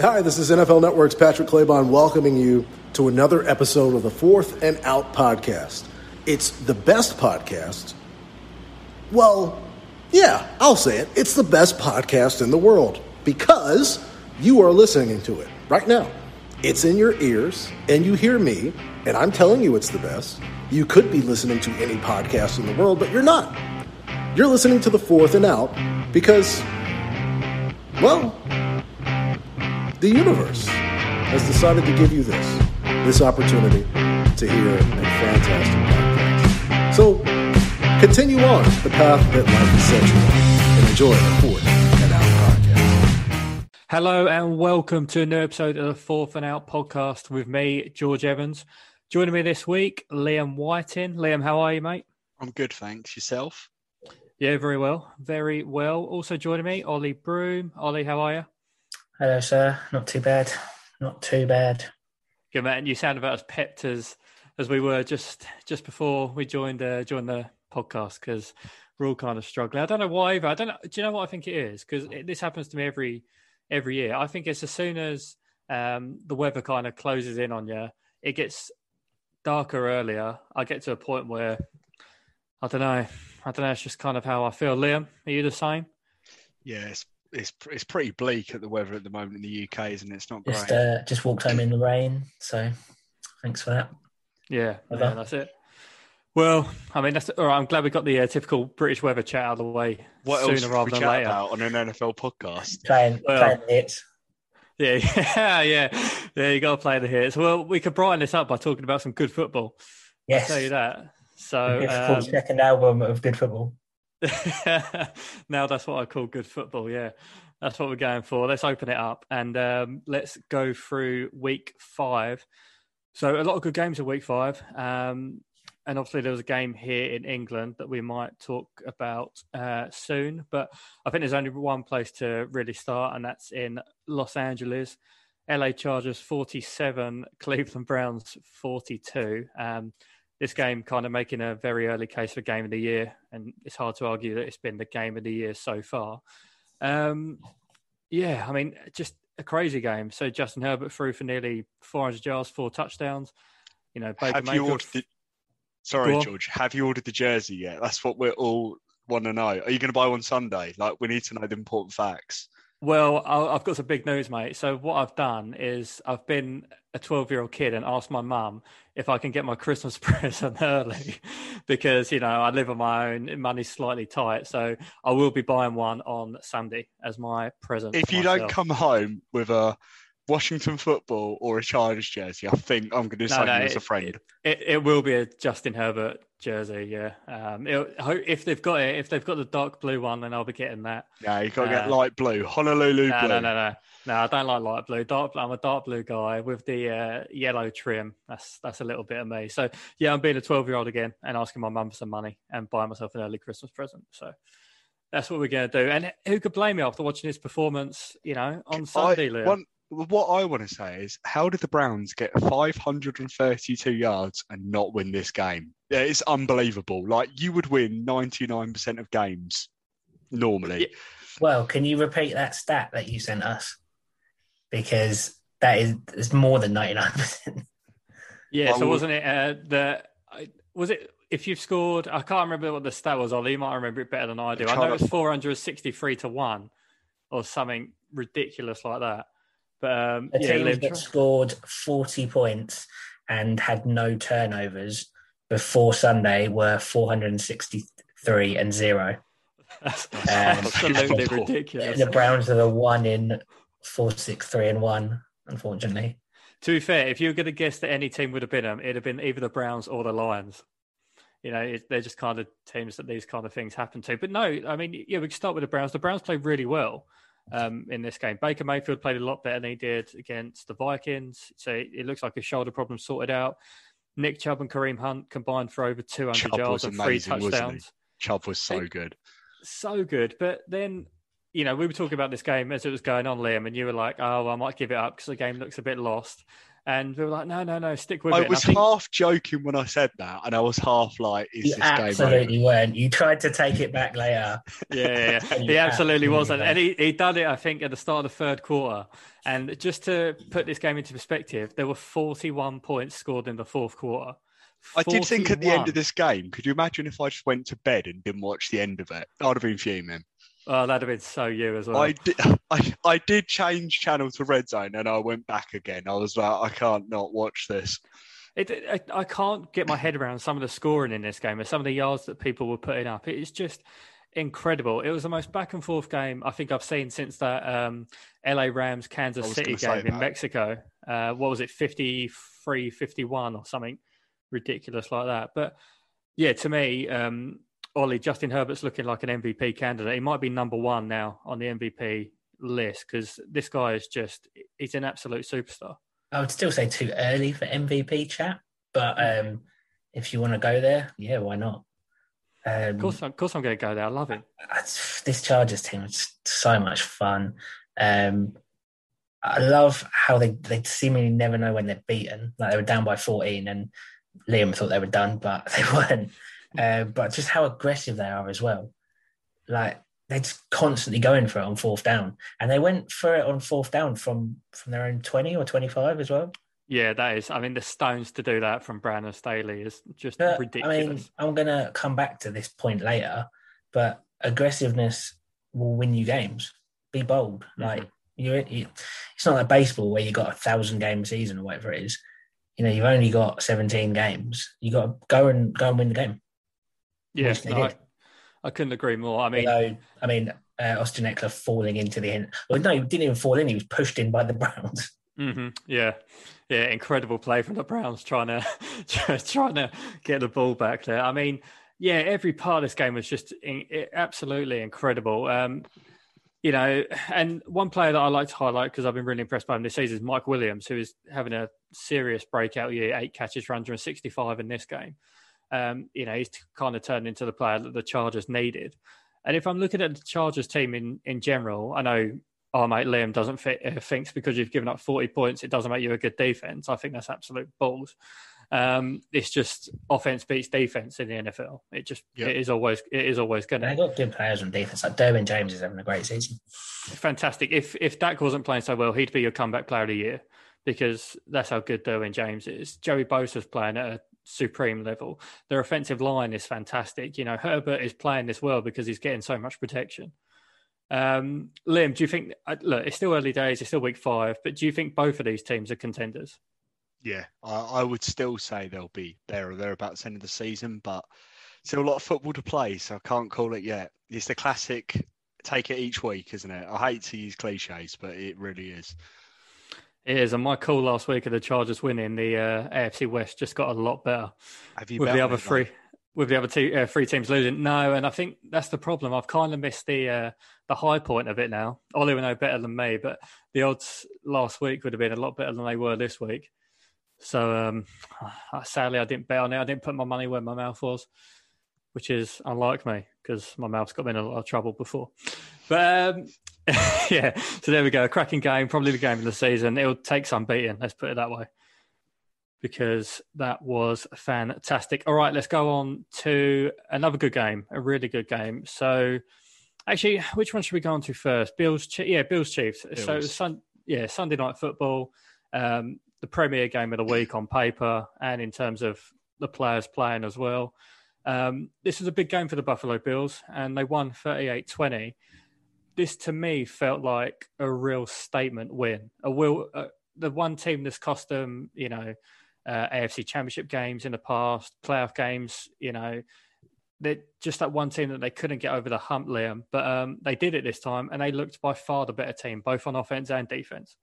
Hi, this is NFL Network's Patrick Claybon welcoming you to another episode of the Fourth and Out podcast. It's the best podcast. Well, yeah, I'll say it. It's the best podcast in the world because you are listening to it right now. It's in your ears, and you hear me, and I'm telling you it's the best. You could be listening to any podcast in the world, but you're not. You're listening to the Fourth and Out because, well, the universe has decided to give you this this opportunity to hear a fantastic podcast. So continue on the path that life has set you on and enjoy the fourth and out podcast. Hello and welcome to a new episode of the Fourth and Out podcast with me, George Evans. Joining me this week, Liam Whiting. Liam, how are you, mate? I'm good, thanks. Yourself? Yeah, very well. Very well. Also joining me, Ollie Broom. Ollie, how are you? Hello, sir. Not too bad. Not too bad. Good man. You sound about as pepped as as we were just just before we joined uh, joined the podcast because we're all kind of struggling. I don't know why either. I don't know. Do you know what I think it is? Because this happens to me every every year. I think it's as soon as um, the weather kind of closes in on you, it gets darker earlier. I get to a point where I don't know. I don't know. It's just kind of how I feel. Liam, are you the same? Yeah, it's it's it's pretty bleak at the weather at the moment in the UK, isn't it? It's not Just great. uh, just walked home in the rain, so thanks for that. Yeah, yeah, that's it. Well, I mean, that's all right. I'm glad we got the uh, typical British weather chat out of the way what sooner else should rather than chat later. about on an NFL podcast? Playing Well- playing the hits. Yeah, yeah, yeah, yeah. You got to play the hits. Well, we could brighten this up by talking about some good football. Yes. Tell you that. So difficult um, second album of good football. now that's what I call good football. Yeah, that's what we're going for. Let's open it up and um, let's go through week five. So a lot of good games in week five, um, and obviously there was a game here in England that we might talk about uh, soon. But I think there's only one place to really start, and that's in Los Angeles. LA Chargers 47, Cleveland Browns 42. Um, this game kind of making a very early case for game of the year, and it's hard to argue that it's been the game of the year so far. Um, yeah, I mean, just a crazy game. So Justin Herbert threw for nearly 400 yards, four touchdowns. You know, Baker have you ordered the? Sorry. George. Have you ordered the jersey yet? That's what we're all want to know. Are you going to buy one Sunday? Like, we need to know the important facts. Well, I- I've got some big news, mate. So what I've done is I've been a 12 year old kid and asked my mum if I can get my Christmas present early because, you know, I live on my own, money's slightly tight. So I will be buying one on Sunday as my present. If you don't come home with a Washington football or a Chargers jersey, I think I'm going to No, decide no, you as a friend. It, it will be a Justin Herbert jersey, yeah. Um, it, if they've got it, if they've got the dark blue one, then I'll be getting that. yeah, you got to get uh, light blue, Honolulu No, blue. no, no, no, no. I don't like light blue. Dark, I'm a dark blue guy with the uh, yellow trim. That's that's a little bit of me. So yeah, I'm being a 12 year old again and asking my mum for some money and buying myself an early Christmas present. So that's what we're going to do. And who could blame me after watching his performance? You know, on Sunday, I, one, what I want to say is, how did the Browns get 532 yards and not win this game? It's unbelievable. Like you would win 99% of games normally. Well, can you repeat that stat that you sent us? Because that it's is more than ninety nine percent. Yeah, I so wasn't it uh, the was it if you've scored? I can't remember what the stat was. Ollie, you might remember it better than I do. I know trying it was four hundred sixty-three to one, or something ridiculous like that. But um, The yeah, teams Liv, that scored forty points and had no turnovers before Sunday were four hundred and sixty three and zero. that's Um, absolutely ridiculous. The Browns are the one in four six three and one. Unfortunately, To be fair, if you were going to guess that any team would have been them, it'd have been either the Browns or the Lions. You know, it, they're just kind of teams that these kind of things happen to. But no, I mean, yeah, we can start with the Browns. The Browns played really well um, in this game. Baker Mayfield played a lot better than he did against the Vikings. So it, it looks like his shoulder problem sorted out. Nick Chubb and Kareem Hunt combined for over 200 Chubb yards and three amazing, touchdowns. Chubb was so Hey, good. so good. But then, you know, we were talking about this game as it was going on, Liam, and you were like, "Oh, I might give it up because the game looks a bit lost." And we were like, no, no, no, stick with I it. I was think- half joking when I said that, and I was half like, "Is You this game over?" absolutely weren't. You tried to take it back later. Yeah, yeah, yeah. He absolutely was, absolutely and he he done it. I think at the start of the third quarter. And just to put this game into perspective, there were 41 points scored in the fourth quarter. I did think at the end of this game, could you imagine if I just went to bed and didn't watch the end of it? I'd have been fuming. Oh, that'd have been so you as well. I did, I, I did change channel to Red Zone and I went back again. I was like, I can't not watch this. It, I, I can't get my head around some of the scoring in this game and some of the yards that people were putting up. It's just incredible. It was the most back and forth game I think I've seen since that um, LA Rams Kansas City game in. Mexico. Uh, what was it, 53 51 or something ridiculous like that? But yeah, to me, um, Ollie, Justin Herbert's looking like an MVP candidate. He might be number one now on the MVP list because this guy is just, he's an absolute superstar. I would still say too early for MVP chat, but um, if you want to go there, yeah, why not? Um, Of course, of course I'm going to go there. I love it's- this Chargers team is so much fun. Um, I love how they, they seemingly never know when they're beaten. Like they were down by 14 and Liam thought they were done, but they weren't. Uh, but just how aggressive they are as well. Like they're just constantly going for it on fourth down. And they went for it on fourth down from, from their own 20 or 25 as well. Yeah, that is. I mean, the stones to do that from Brandon Staley is just But, ridiculous. I mean, I'm going to come back to this point later, but aggressiveness will win you games. Be bold. Mhm. Like you, you, it's not like baseball where you got a thousand game season or whatever it is. You know, you've only got 17 games. You got to go and go and win the game. Yeah, no, I. I couldn't agree more. I mean, Although, I mean, uh, Austin Ekeler falling into the end. Well, no, he didn't even fall in. He was pushed in by the Browns. mhm, yeah, yeah, incredible play from the Browns trying to trying to get the ball back there. I mean, yeah, every part of this game was just in, it, absolutely incredible. Um, you know, and one player that I like to highlight because I've been really impressed by him this season is Mike Williams, who is having a serious breakout year, eight catches for 165 in this game. Um, you know, he's kind of turned into the player that the Chargers needed. And if I'm looking at the Chargers team in, in general, I know our mate Liam doesn't fit, uh, thinks because you've given up 40 points, it doesn't make you a good defense. I think that's absolute balls. Um, it's just offense beats defense in the NFL. It just Yep. it is always it is always going They to got good players on defense. Like Derwin James is having a great season. fantastic. If if Dak wasn't playing so well, he'd be your comeback player of the year because that's how good Derwin James is. Joey Bosa's playing at a supreme level. Their offensive line is fantastic. You know, Herbert is playing this well because he's getting so much protection. Um, Liam, do you think? uh, Look, it's still early days. It's still week five, but do you think both of these teams are contenders? Yeah, I, I would still say they'll be there or thereabouts end of the season, but still a lot of football to play, so I can't call it yet. It's the classic take it each week, isn't it? I hate to use cliches, but it really is. It is, and my call last week of the Chargers winning the uh, AFC West just got a lot better. Have you with the other three with the other two uh, three teams losing. No, and I think that's the problem. I've kind of missed the uh, the high point of it now. Ollie will know better than me, but the odds last week would have been a lot better than they were this week. So um, sadly, I didn't bet on it. I didn't put my money where my mouth was, which is unlike me because my mouth's got me in a lot of trouble before. But um, yeah, so there we go. A cracking game, probably the game of the season. It'll take some beating. Let's put it that way because that was fantastic. All right, let's go on to another good game, a really good game. So, actually, which one should we go on to first? Bills, yeah, Bills Chiefs. So, sun, yeah, Sunday night football, um, the premier game of the week on paper, and in terms of the players playing as well. Um, this was a big game for the Buffalo Bills, and they won 38 20. This to me felt like a real statement win. A will, uh, the one team that's cost them, you know, uh, AFC Championship games in the past, playoff games. You know, they're just that one team that they couldn't get over the hump, Liam. But um, they did it this time, and they looked by far the better team, both on offense and defense.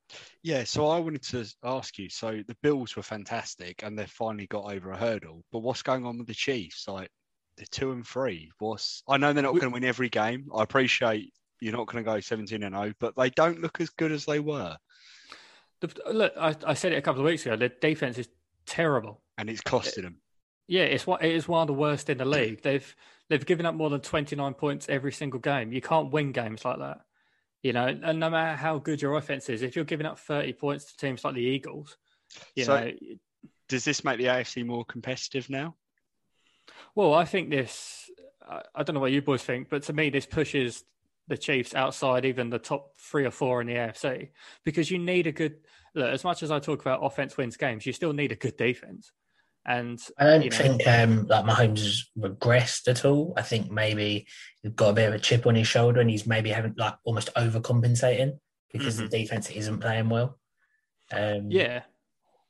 Yeah, so I wanted to ask you. So the Bills were fantastic, and they finally got over a hurdle. But what's going on with the Chiefs? Like they're two and three. What's I know they're not We- going to win every game. I appreciate you're not going to go 17 and 0, but they don't look as good as they were, The, look, I, I said it a couple of weeks ago. The defense is terrible. and it's costing them. Yeah, it's one. It is one of the worst in the league. They've they've given up more than twenty nine points every single game. You can't win games like that. You know, and no matter how good your offense is, if you're giving up thirty points to teams like the Eagles, You So- know, Does this make the AFC more competitive now? Well, I think this. I don't know what you boys think, but to me, this pushes the Chiefs outside even the top three or four in the AFC because you need a good. Look, as much as I talk about offense wins games, you still need a good defense. And I don't you know, think um, like Mahomes has regressed at all. I think maybe he's got a bit of a chip on his shoulder, and he's maybe having like almost overcompensating because the defense isn't playing well. Um, Yeah,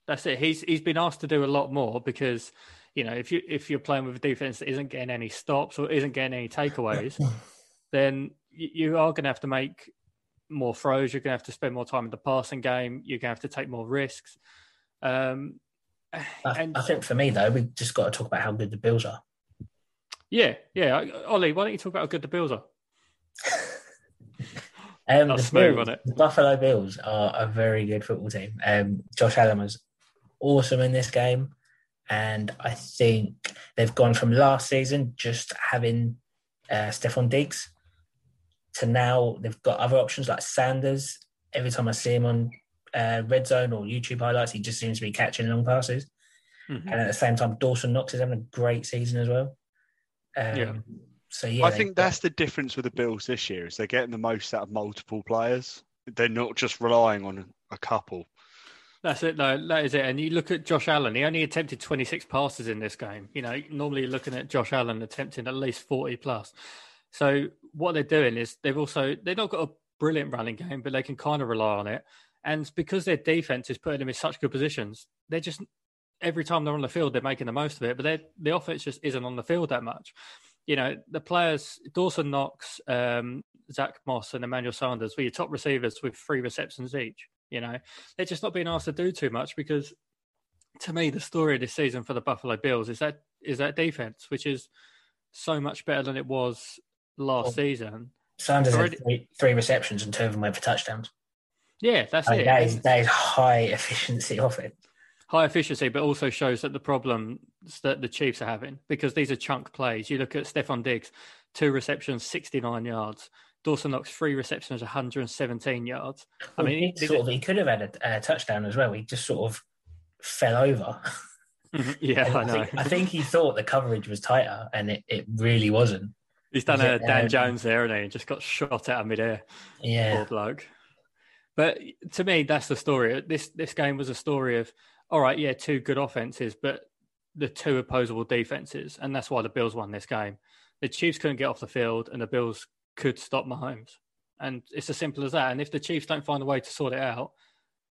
that's it. He's he's been asked to do a lot more because you know if you if you're playing with a defense that isn't getting any stops or isn't getting any takeaways, then you, are going to have to make more throws. You're going to have to spend more time in the passing game. You're going to have to take more risks. Um, I, and I think for me though, we've just got to talk about how good the Bills are. yeah, yeah. Ollie, why don't you talk about how good the Bills are? Um, the, smooth, Bills, the Buffalo Bills are a very good football team. Um, Josh Allen was awesome in this game, and I think they've gone from last season just having uh, Stefon Diggs to now they've got other options like Sanders. Every time I see him on uh, Red Zone or YouTube highlights, he just seems to be catching long passes. Mhm. And at the same time, Dawson Knox is having a great season as well. Um, Yeah. So yeah, I they- think that's the difference with the Bills this year is they're getting the most out of multiple players. They're not just relying on a couple. That's it, though. That is it. And you look at Josh Allen; he only attempted 26 passes in this game. You know, normally you're looking at Josh Allen attempting at least 40 plus. So what they're doing is they've also they've not got a brilliant running game, but they can kind of rely on it. And because their defense is putting them in such good positions, they're just every time they're on the field, they're making the most of it. But the offense just isn't on the field that much. You know, the players Dawson Knox, um, Zack Moss, and Emmanuel Sanders were your top receivers with three receptions each. You know, they're just not being asked to do too much because to me the story of this season for the Buffalo Bills is that is that defense, which is so much better than it was last Well, season. Sanders already- had three, three receptions and two of them went for touchdowns. Yeah, that's I mean, it. That is, that is high efficiency of it. high efficiency, but also shows that the problems that the Chiefs are having because these are chunk plays. You look at Stefon Diggs, two receptions, sixty nine yards. Dawson Knox, three receptions, 117 yards. I Well, mean, he sort of he could have had a, a touchdown as well. He just sort of fell over. yeah, I I know. think, I think he thought the coverage was tighter, and it, it really wasn't. He's done a Dan um, Jones there, and he just got shot out of midair. Yeah, poor bloke. But to me, that's the story. This this game was a story of all right, yeah, two good offenses, but the two opposable defenses, and that's why the Bills won this game. The Chiefs couldn't get off the field, and the Bills could stop Mahomes, and it's as simple as that. And if the Chiefs don't find a way to sort it out,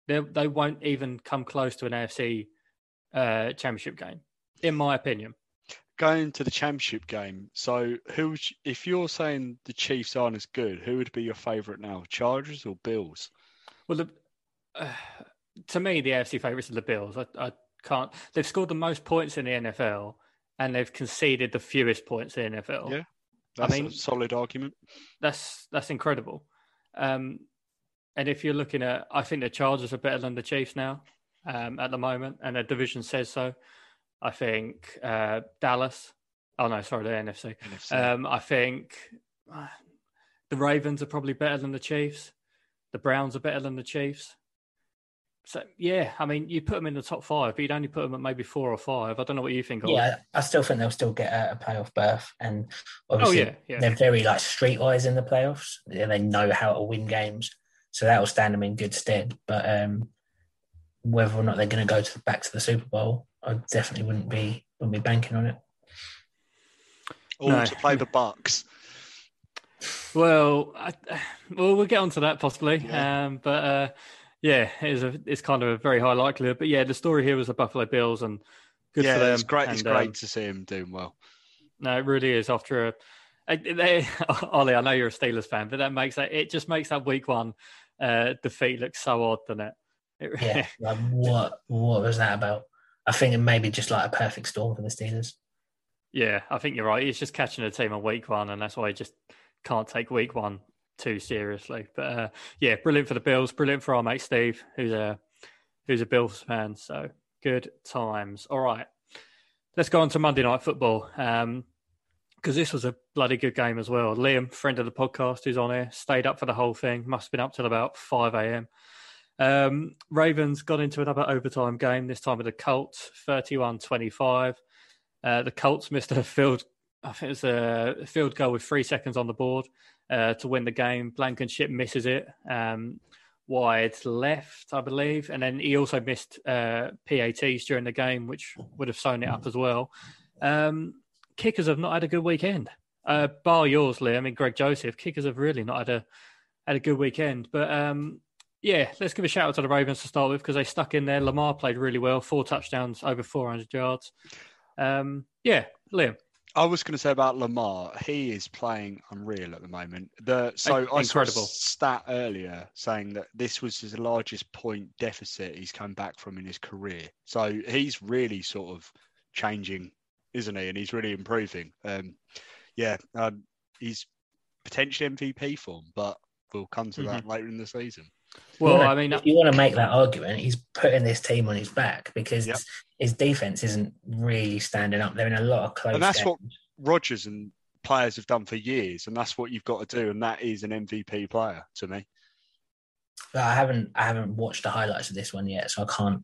they they won't even come close to an AFC uh, championship game, in my opinion. Going to the championship game, so who? If you're saying the Chiefs aren't as good, who would be your favourite now, Chargers or Bills? Well, the, uh, to me, the AFC favourites are the Bills. I, I can't. They've scored the most points in the NFL, and they've conceded the fewest points in the NFL. Yeah. That's mean- a solid argument. That's that's incredible. Um, and if you're looking at, I think the Chargers are better than the Chiefs now um, at the moment, and the division says so. I think uh, Dallas. Oh no, sorry, the NFC. NFC. Um, I think uh, the Ravens are probably better than the Chiefs. The Browns are better than the Chiefs. So yeah, I mean, you put them in the top five, but you'd only put them at maybe four or five. I don't know what you think. Ollie. yeah. I still think they'll still get a, a playoff berth, and Oh obviously yeah, yeah. they're very like streetwise in the playoffs. They they know how to win games, so that will stand them in good stead. But um, whether or not they're going to go to back to the Super Bowl, I definitely wouldn't be wouldn't be banking on it. Or no. to play the Bucks. Well, I, well, we'll get onto that possibly. Yeah. Um, but uh, yeah, it's a it's kind of a very high likelihood. But yeah, the story here was the Buffalo Bills, and good yeah, for them. it's great. It's great um, to see him doing well. No, it really is. After a they, Ollie, I know you're a Steelers fan, but that makes that it just makes that week one uh, defeat look so odd, doesn't it? it Yeah, like what what was that about? I think it may be just like a perfect storm for the Steelers. yeah, I think you're right. He's just catching a team on week one, and that's why he just can't take week one too seriously. But uh, yeah, brilliant for the Bills. Brilliant for our mate Steve, who's a who's a Bills fan. So good times. All right, let's go on to Monday Night Football. Um, because this was a bloody good game as well. Liam, friend of the podcast, who's on here, stayed up for the whole thing. Must have been up till about five a.m. Um, Ravens got into another overtime game, this time with the Colts, 31 25. Uh, the Colts missed a field, I think it was a field goal with three seconds on the board uh, to win the game. Blankenship misses it um, wide left, I believe. And then he also missed uh, PATs during the game, which would have sewn it up as well. Um, kickers have not had a good weekend. Uh, bar yours, Liam, I mean, Greg Joseph, kickers have really not had a had a good weekend. But um, yeah, let's give a shout out to the Ravens to start with because they stuck in there. Lamar played really well, four touchdowns, over 400 yards. Um, yeah, Liam. I was going to say about Lamar. He is playing unreal at the moment. The so Incredible. I saw a stat earlier saying that this was his largest point deficit he's come back from in his career. So he's really sort of changing, isn't he? And he's really improving. Um, yeah, um, he's potentially MVP form, but we'll come to that later in the season. Well, wanna- I mean, if you want to make that argument, he's putting this team on his back because Yep. his defense isn't really standing up. They're in a lot of close And that's games. what Rodgers and players have done for years, and that's what you've got to do. And that is an MVP player to me. But I haven't I haven't watched the highlights of this one yet, so I can't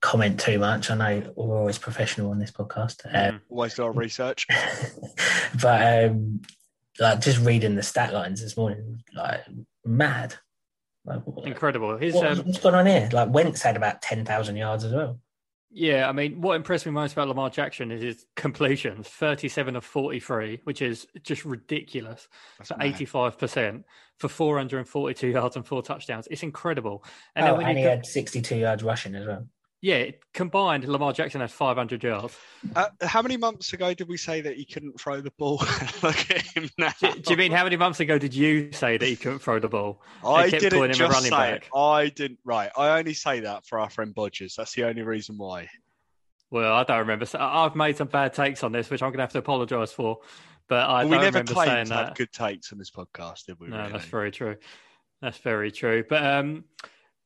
comment too much. I know we're always professional on this podcast, um, mm, Always do our research. but um, like just reading the stat lines this morning, like mad. Like, incredible. His, what- um, what's going on here? Like Wentz had about ten thousand yards as well. yeah, I mean, what impressed me most about Lamar Jackson is his completions 37 of 43, which is just ridiculous. That's So mad. 85% for 442 yards and four touchdowns. It's incredible. And And, then oh, when and he co- had sixty-two yards rushing as well. Yeah, combined, Lamar Jackson has 500 yards. Uh, how many months ago did we say that he couldn't throw the ball? Look at him now. Do, do you mean how many months ago did you say that he couldn't throw the ball? I kept didn't calling him a just running say back? it. I didn't. Right. I only say that for our friend Bodgers. That's the only reason why. Well, I don't remember. So I've made some bad takes on this, which I'm going to have to apologise for. But I Well, we don't never remember claimed saying to have that. good takes on this podcast, did we? No, really? that's very true. That's very true. But um,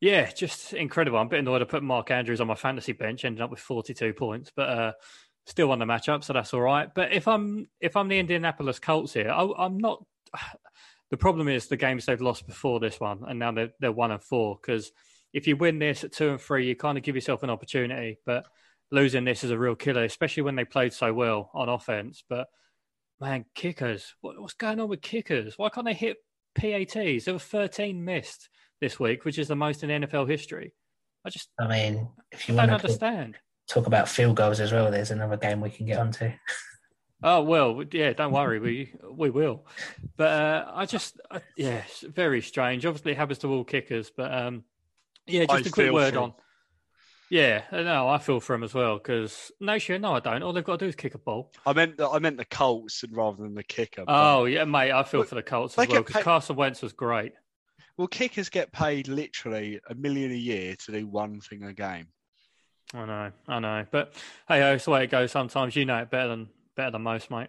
yeah, just incredible. I'm a bit annoyed I put Mark Andrews on my fantasy bench, ended up with 42 points, but uh, still won the matchup, so that's all right. But if I'm if I'm the Indianapolis Colts here, I, I'm not. The problem is the games they've lost before this one, and now they're they're one and four. Because if you win this at two and three, you kind of give yourself an opportunity. But losing this is a real killer, especially when they played so well on offense. But man, kickers, what, what's going on with kickers? Why can't they hit PATs? There were 13 missed this week, which is the most in NFL history. I just I mean, if you don't to understand. talk about field goals as well, there's another game we can get onto. Oh well, yeah. Don't worry, we we will. But uh, I just, uh, yeah, it's very strange. Obviously, it happens to all kickers, but um, yeah, just I a quick word for 'em. on. Yeah, no, I feel for him as well because no, sure, no, I don't. All they've got to do is kick a ball. I meant the, I meant the Colts rather than the kicker. but- Oh yeah, mate, I feel Well, for the Colts as well because paid- Carson Wentz was great. Well, kickers get paid literally a million a year to do one thing a game. I know, I know, but hey, it's the way it goes. Sometimes you know it better than better than most, mate.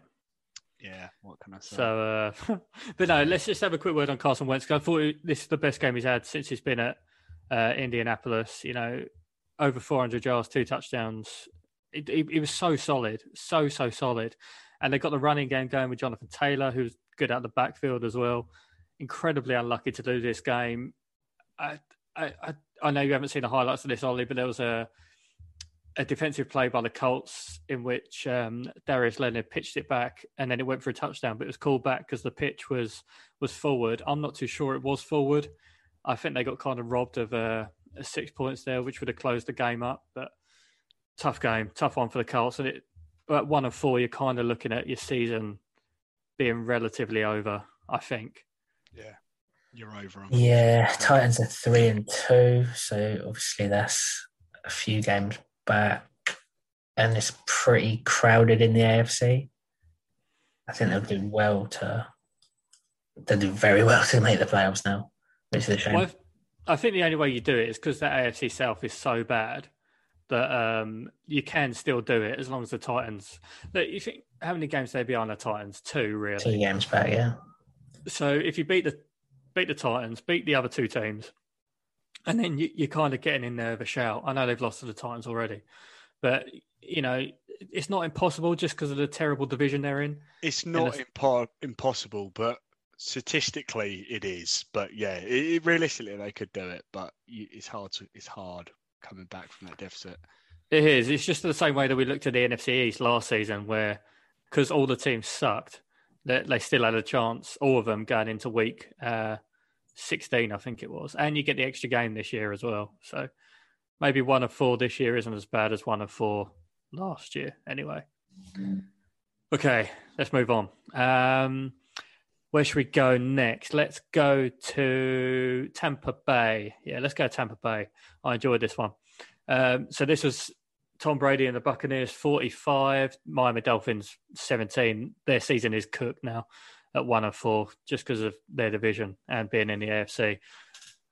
Yeah. What can I say? So, uh, but no, let's just have a quick word on Carson Wentz. I thought this is the best game he's had since he's been at uh, Indianapolis. You know, over 400 yards, two touchdowns. It, it, it was so solid, so so solid, and they got the running game going with Jonathan Taylor, who's good at the backfield as well. Incredibly unlucky to lose this game. I, I, I, know you haven't seen the highlights of this, Ollie, but there was a a defensive play by the Colts in which um, Darius Leonard pitched it back and then it went for a touchdown, but it was called back because the pitch was was forward. I'm not too sure it was forward. I think they got kind of robbed of uh, six points there, which would have closed the game up. But tough game, tough one for the Colts. And it at one and four, you're kind of looking at your season being relatively over. I think. Yeah. You're over 'em. Yeah, Titans are three and two, so obviously that's a few games back, and it's pretty crowded in the AFC. I think they'll do well to. They'll do very well to make the playoffs now, which is a shame. Well, I've- I think the only way you do it is because that AFC South is so bad that um, you can still do it as long as the Titans. Look, you think how many games they behind the Titans? Two, really. Two games back, yeah. So if you beat the beat the Titans, beat the other two teams, and then you, you're kind of getting in there with a shout. I know they've lost to the Titans already, but you know it's not impossible just because of the terrible division they're in. It's not it's- impo- impossible, but statistically it is, but yeah, it, it- realistically they could do it, but it's hard to it's hard coming back from that deficit. It is. It's just the same way that we looked at the NFC East last season, where because all the teams sucked, they, they still had a chance, all of them going into week uh, 16, I think it was. And you get the extra game this year as well. So maybe one of four this year isn't as bad as one of four last year, anyway. Okay, let's move on. Um, where should we go next? Let's go to Tampa Bay. Yeah, let's go to Tampa Bay. I enjoyed this one. Um, so this was Tom Brady and the Buccaneers 45, Miami Dolphins 17. Their season is cooked now at one of four just because of their division and being in the AFC.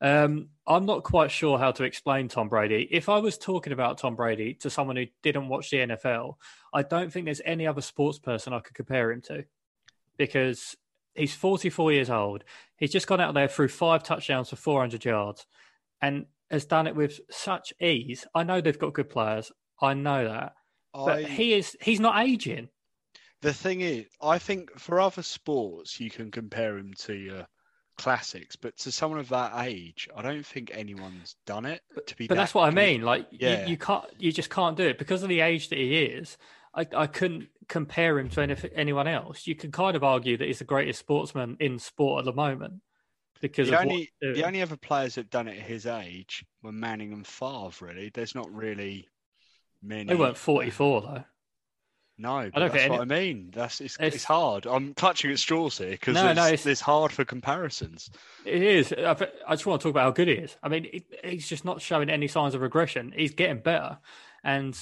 Um, I'm not quite sure how to explain Tom Brady. If I was talking about Tom Brady to someone who didn't watch the NFL, I don't think there's any other sports person I could compare him to because he's 44 years old. He's just gone out there threw five touchdowns for 400 yards and has done it with such ease. I know they've got good players. I know that. But I, he is he's not aging. the thing is, I think for other sports you can compare him to your classics, but to someone of that age, I don't think anyone's done it. To be, But that that's what I mean. Like Yeah. you, you can't you just can't do it because of the age that he is. I, I couldn't compare him to any, anyone else. You could kind of argue that he's the greatest sportsman in sport at the moment because The only the only other players that done it at his age were Manning and Favre. Really, there's not really many. They weren't 44 though. No, but don't that's what any- I mean. That's it's, It's- it's hard. I'm clutching at straws here because No, it's, no, it's- it's hard for comparisons. It is. I I just want to talk about how good he is. I mean, he- he's just not showing any signs of regression. He's getting better, and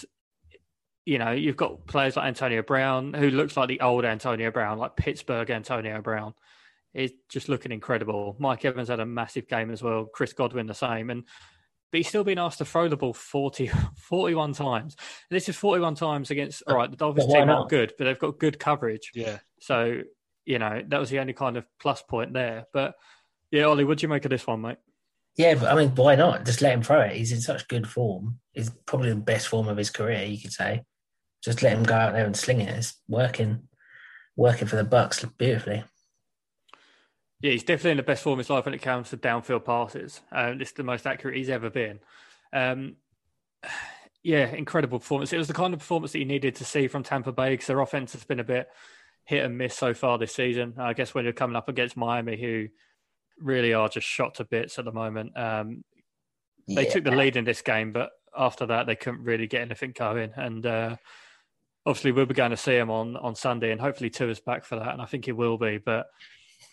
you know, you've got players like Antonio Brown, who looks like the old Antonio Brown, like Pittsburgh Antonio Brown. He's just looking incredible. Mike Evans had a massive game as well. Chris Godwin the same, and but he's still been asked to throw the ball 40, 41 times. This is forty one times against. All right, the Dolphins But team not? aren't good, but they've got good coverage. Yeah, So, you know, that was the only kind of plus point there. But yeah, Ollie, what do you make of this one, mate? Yeah, but I mean, why not? Just let him throw it. He's in such good form. He's probably the best form of his career, you could say. Just let him go out there and sling it. It's working, working for the Bucks beautifully. Yeah, he's definitely in the best form of his life when it comes to downfield passes. Um, it's the most accurate he's ever been. Um, yeah, incredible performance. It was the kind of performance that you needed to see from Tampa Bay because their offense has been a bit hit and miss so far this season. I guess when you're coming up against Miami, who really are just shot to bits at the moment. Um, they Yeah. took the lead in this game, but after that, they couldn't really get anything going. And uh, obviously, we'll be going to see him on on Sunday, and hopefully, Tua's back for that, and I think he will be. But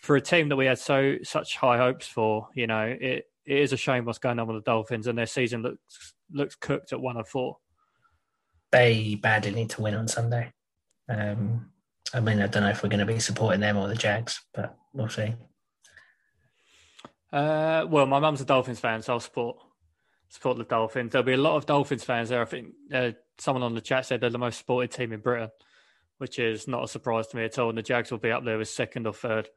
for a team that we had so such high hopes for, you know, it, it is a shame what's going on with the Dolphins, and their season looks looks cooked at one of four. They badly need to win on Sunday. Um, I mean, I don't know if we're going to be supporting them or the Jags, but we'll see. Uh, well, my mum's a Dolphins fan, so I'll support support the Dolphins. There'll be a lot of Dolphins fans there. I think uh, someone on the chat said they're the most supported team in Britain, which is not a surprise to me at all. And the Jags will be up there as second or third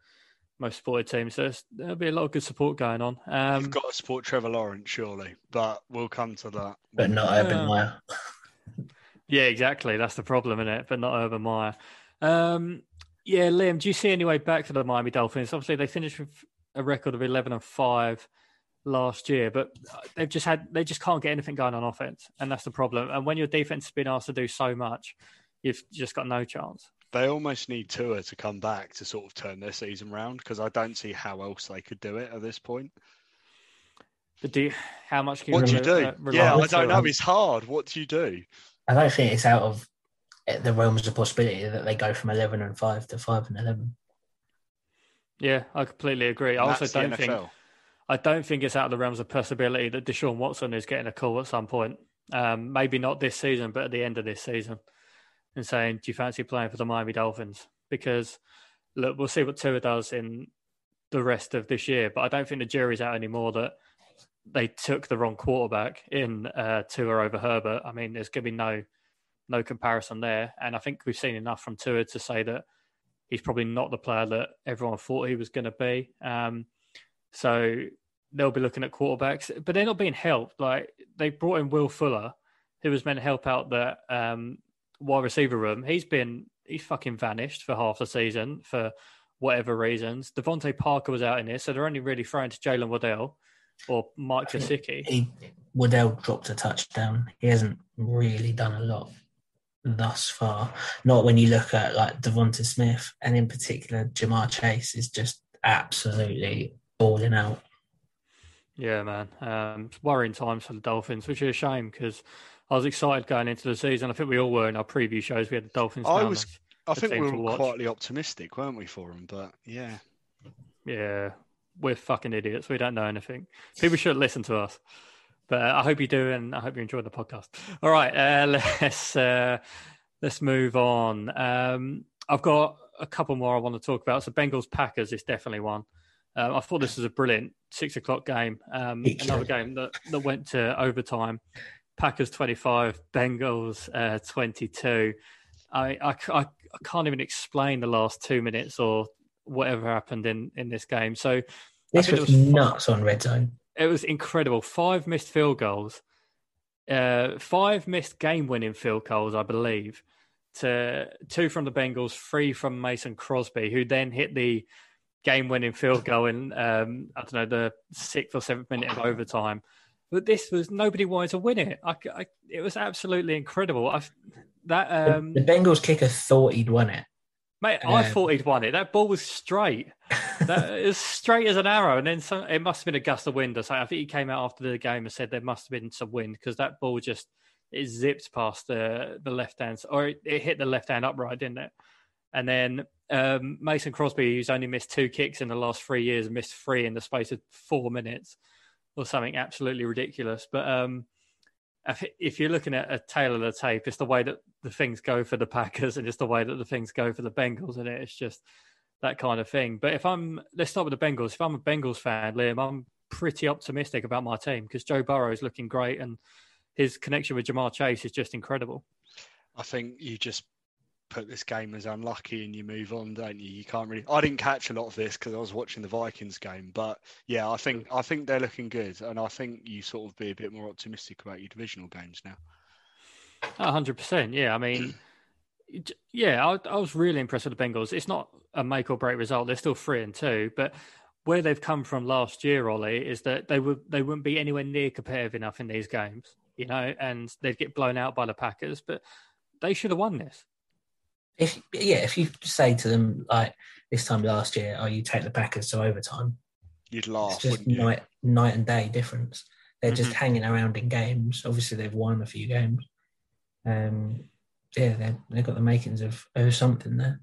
most supported team. So there'll be a lot of good support going on. Um, you've got to support Trevor Lawrence, surely, but we'll come to that. But not Urban Yeah. Meyer. Yeah, exactly. That's the problem, is it? But not Urban Meyer. Um, yeah, Liam, do you see any way back for the Miami Dolphins? Obviously, they finished with a record of eleven and five last year, but they've just had they just can't get anything going on offense, and that's the problem. And when your defense has been asked to do so much, you've just got no chance. They almost need Tua to come back to sort of turn their season round because I don't see how else they could do it at this point. But do you, how much can What do you rely- do? uh, yeah, I don't Tua? know. It's hard. What do you do? I don't think it's out of the realms of possibility that they go from 11 and 5 to 5 and 11. Yeah, I completely agree. I also don't think I don't think it's out of the realms of possibility that Deshaun Watson is getting a call at some point. Um, maybe not this season, but at the end of this season, and saying, "Do you fancy playing for the Miami Dolphins?" Because look, we'll see what Tua does in the rest of this year, but I don't think the jury's out anymore that they took the wrong quarterback in uh, Tua over Herbert. I mean, there's going to be no no comparison there, and I think we've seen enough from Tua to say that he's probably not the player that everyone thought he was going to be. Um, so they'll be looking at quarterbacks, but they're not being helped. Like they brought in Will Fuller, who was meant to help out the um, wide receiver room. He's been he's fucking vanished for half the season for whatever reasons. DeVante Parker was out in this, so they're only really throwing to Jaylen Waddle or Mike Gesicki. He Waddle dropped a touchdown. He hasn't really done a lot thus far. Not when you look at like Devonta Smith and in particular Ja'Marr Chase is just absolutely balling out. Yeah, man. Um, it's worrying times for the Dolphins, which is a shame because I was excited going into the season. I think we all were in our preview shows. We had the Dolphins. I was. I think we were watch. quietly optimistic, weren't we, for them? But yeah, Yeah, we're fucking idiots. We don't know anything. People should listen to us. But uh, I hope you do, and I hope you enjoy the podcast. All right, uh, let's uh, let's move on. Um, I've got a couple more I want to talk about. So Bengals Packers is definitely one. Um, I thought this was a brilliant six o'clock game. Um, another game that, that went to overtime. Packers twenty five, Bengals uh, twenty two. I, I, I I can't even explain the last two minutes or whatever happened in, in this game. So This was, was nuts on red zone. it was incredible. Five missed field goals, uh, five missed game-winning field goals, I believe. To two from the Bengals, three from Mason Crosby, who then hit the game-winning field goal in um, I don't know the sixth or seventh minute of overtime. But this was nobody wanted to win it. I, I- it was absolutely incredible. I, that The- um, the Bengals kicker thought he'd won it. mate, I Yeah. thought he'd won it. That ball was straight. as straight as an arrow. And then some, it must have been a gust of wind or something. I think he came out after the game and said there must have been some wind because that ball just it zipped past the the left hand or it, it hit the left hand upright, didn't it? And then um, Mason Crosby, who's only missed two kicks in the last three years, missed three in the space of four minutes or something absolutely ridiculous. But um, if, if you're looking at a tale of the tape, it's the way that the things go for the Packers and it's the way that the things go for the Bengals, and it? it's just that kind of thing. But if I'm, let's start with the Bengals. If I'm a Bengals fan, Liam, I'm pretty optimistic about my team because Joe Burrow is looking great and his connection with Ja'Marr Chase is just incredible. I think you just put this game as unlucky and you move on, don't you? You can't really. I didn't catch a lot of this because I was watching the Vikings game, but yeah, I think I think they're looking good, and I think you sort of be a bit more optimistic about your divisional games now. hundred percent. Yeah, I mean, yeah, I, I was really impressed with the Bengals. It's not a make or break result. They're still three and two, but where they've come from last year, Ollie, is that they would they wouldn't be anywhere near competitive enough in these games, you know, and they'd get blown out by the Packers. But they should have won this. If yeah, if you say to them like this time last year, oh, you take the Packers to overtime, You'd it's laugh, just wouldn't you? night night and day difference. They're just Mhm. hanging around in games. Obviously, they've won a few games. Um, yeah, they they've got the makings of, of something there.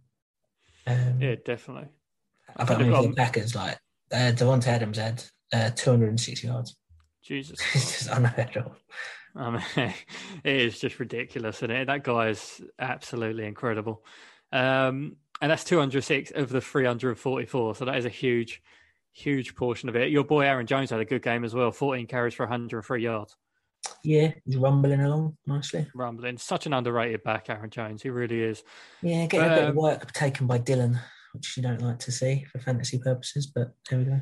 Um, Yeah, definitely. I bet mean, the Packers, like uh, Davante Adams had uh, 206 yards. Jesus. it's just unheard of. I mean, it is just ridiculous, isn't it? That guy is absolutely incredible. Um, and that's 206 of the 344. So that is a huge, huge portion of it. Your boy Aaron Jones had a good game as well 14 carries for 103 yards. Yeah, he's rumbling along nicely. Rumbling. Such an underrated back, Aaron Jones. He really is. Yeah, getting a bit of Um, work taken by Dillon, which you don't like to see for fantasy purposes, but there we go.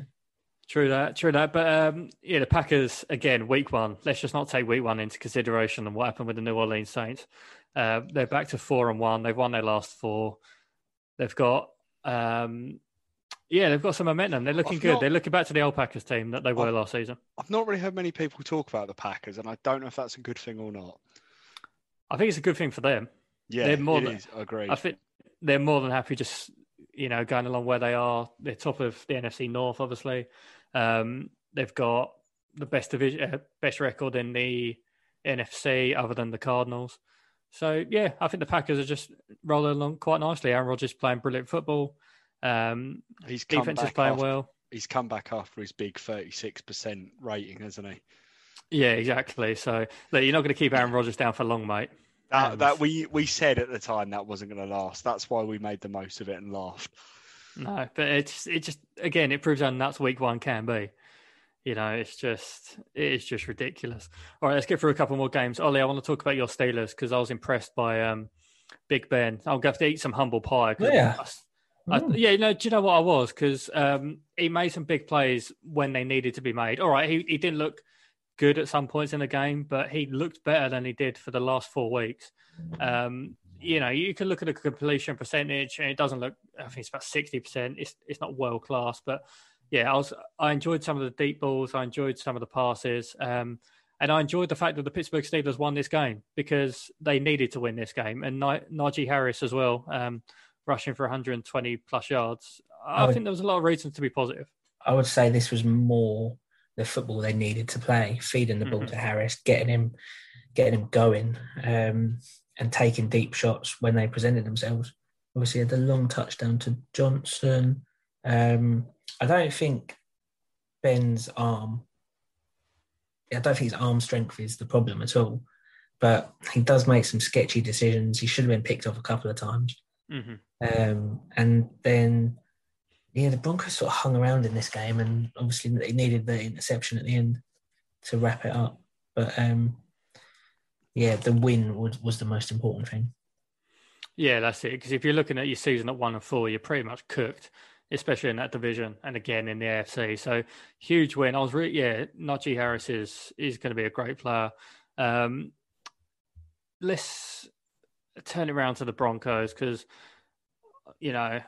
True that, true that. But um, yeah, the Packers again, week one. Let's just not take week one into consideration and what happened with the New Orleans Saints. Uh, they're back to four and one. They've won their last four. They've got, um, yeah, they've got some momentum. They're looking I've good. not- They're looking back to the old Packers team that they were I've- last season. I've not really heard many people talk about the Packers, and I don't know if that's a good thing or not. I think it's a good thing for them. Yeah, They're more than- is. I agree. I think they're more than happy just you know going along where they are. They're top of the NFC North, obviously. Um, they've got the best division, uh, best record in the NFC, other than the Cardinals. So yeah, I think the Packers are just rolling along quite nicely. Aaron Rodgers playing brilliant football. Um, he's defense is playing after, well. He's come back after his big thirty-six percent rating, hasn't he? Yeah, exactly. So look, you're not going to keep Aaron Rodgers down for long, mate. That, that we we said at the time that wasn't going to last. That's why we made the most of it and laughed. No, but it's it just again it proves how nuts week one can be. You know, it's just it is just ridiculous. All right, let's get through a couple more games. Ollie, I want to talk about your Steelers because I was impressed by um, Big Ben. I'm going to have to eat some humble pie. Yeah. I- I- Mm. yeah, no, do you know what I was? Because um, he made some big plays when they needed to be made. All right, he, he didn't look good at some points in the game, but he looked better than he did for the last four weeks. Um, you know, you can look at a completion percentage and it doesn't look. I think it's about sixty percent. It's it's not world class, but yeah, I was I enjoyed some of the deep balls. I enjoyed some of the passes. Um, and I enjoyed the fact that the Pittsburgh Steelers won this game because they needed to win this game. And Najee Harris as well, um, rushing for 120 plus yards. I, I would, think there was a lot of reasons to be positive. I would say this was more the football they needed to play, feeding the ball mm-hmm. to Harris, getting him, getting him going, um, and taking deep shots when they presented themselves. Obviously, had the long touchdown to Johnson. Um, I don't think Ben's arm I don't think his arm strength is the problem at all, but he does make some sketchy decisions. He should have been picked off a couple of times. Mm-hmm. Um, and then, yeah, the Broncos sort of hung around in this game, and obviously they needed the interception at the end to wrap it up. But um, yeah, the win was, was the most important thing. Yeah, that's it. Because if you're looking at your season at one and four, you're pretty much cooked especially in that division and again in the AFC. So huge win. I was really yeah, Najee Harris is is going to be a great player. Um, let's turn it around to the Broncos because you know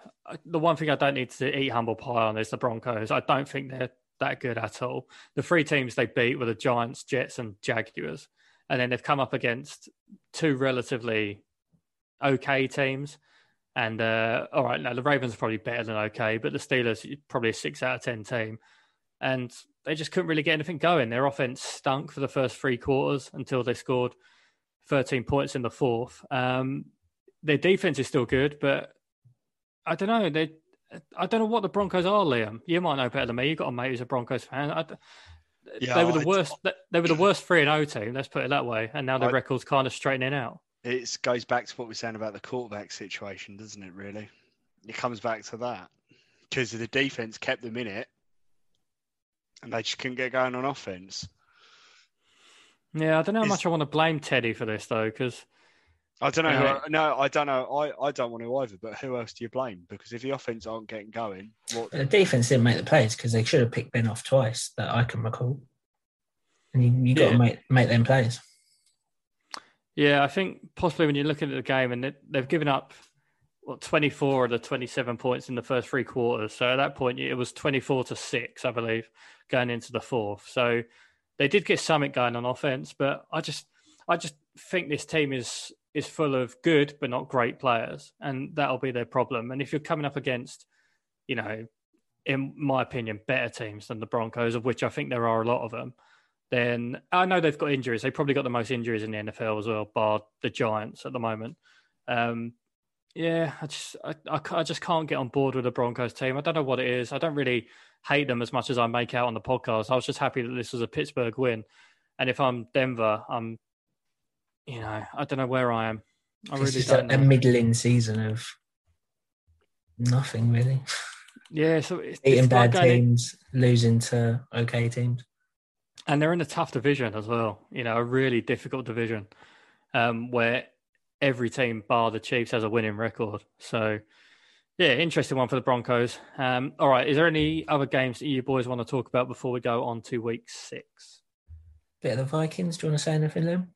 the one thing I don't need to eat humble pie on is the Broncos. I don't think they're that good at all. The three teams they beat were the Giants, Jets, and Jaguars, and then they've come up against two relatively okay teams. And uh, all right, now the Ravens are probably better than okay, but the Steelers probably a six out of ten team, and they just couldn't really get anything going. Their offense stunk for the first three quarters until they scored 13 points in the fourth. Um, their defense is still good, but I don't know. They, I don't know what the Broncos are, Liam. You might know better than me. You've got a mate who's a Broncos fan. I, yeah, they were the worst. They were the worst three and O team. Let's put it that way. And now the record's kind of straightening out it goes back to what we are saying about the quarterback situation, doesn't it? Really, it comes back to that because the defense kept them in it, and they just couldn't get going on offense. Yeah, I don't know how much I want to blame Teddy for this though, because I don't know. Who, no, I don't know. I, I don't want to either. But who else do you blame? Because if the offense aren't getting going, what... the defense didn't make the plays because they should have picked Ben off twice that I can recall, and you, you got yeah. to make make them plays. Yeah, I think possibly when you're looking at the game and they've given up what 24 of the 27 points in the first three quarters. So at that point, it was 24 to six, I believe, going into the fourth. So they did get something going on offense, but I just, I just think this team is is full of good but not great players, and that'll be their problem. And if you're coming up against, you know, in my opinion, better teams than the Broncos, of which I think there are a lot of them, then I know they've got injuries. They probably got the most injuries in the NFL as well, bar the Giants at the moment. Um, yeah, I just I, I, I, just can't get on board with the Broncos team. I don't know what it is. I don't really hate them as much as I make out on the podcast. I was just happy that this was a Pittsburgh win, and if I'm Denver, I'm, you know, I don't know where I am. I it's really don't a, a middling season of nothing really. Yeah, so it's, eating bad teams, in... losing to okay teams and they're in a tough division as well. You know, a really difficult division um, where every team, bar the Chiefs, has a winning record. So, yeah, interesting one for the Broncos. Um, all right, is there any other games that you boys want to talk about before we go on to Week Six? Bit of the Vikings. Do you want to say anything, Liam?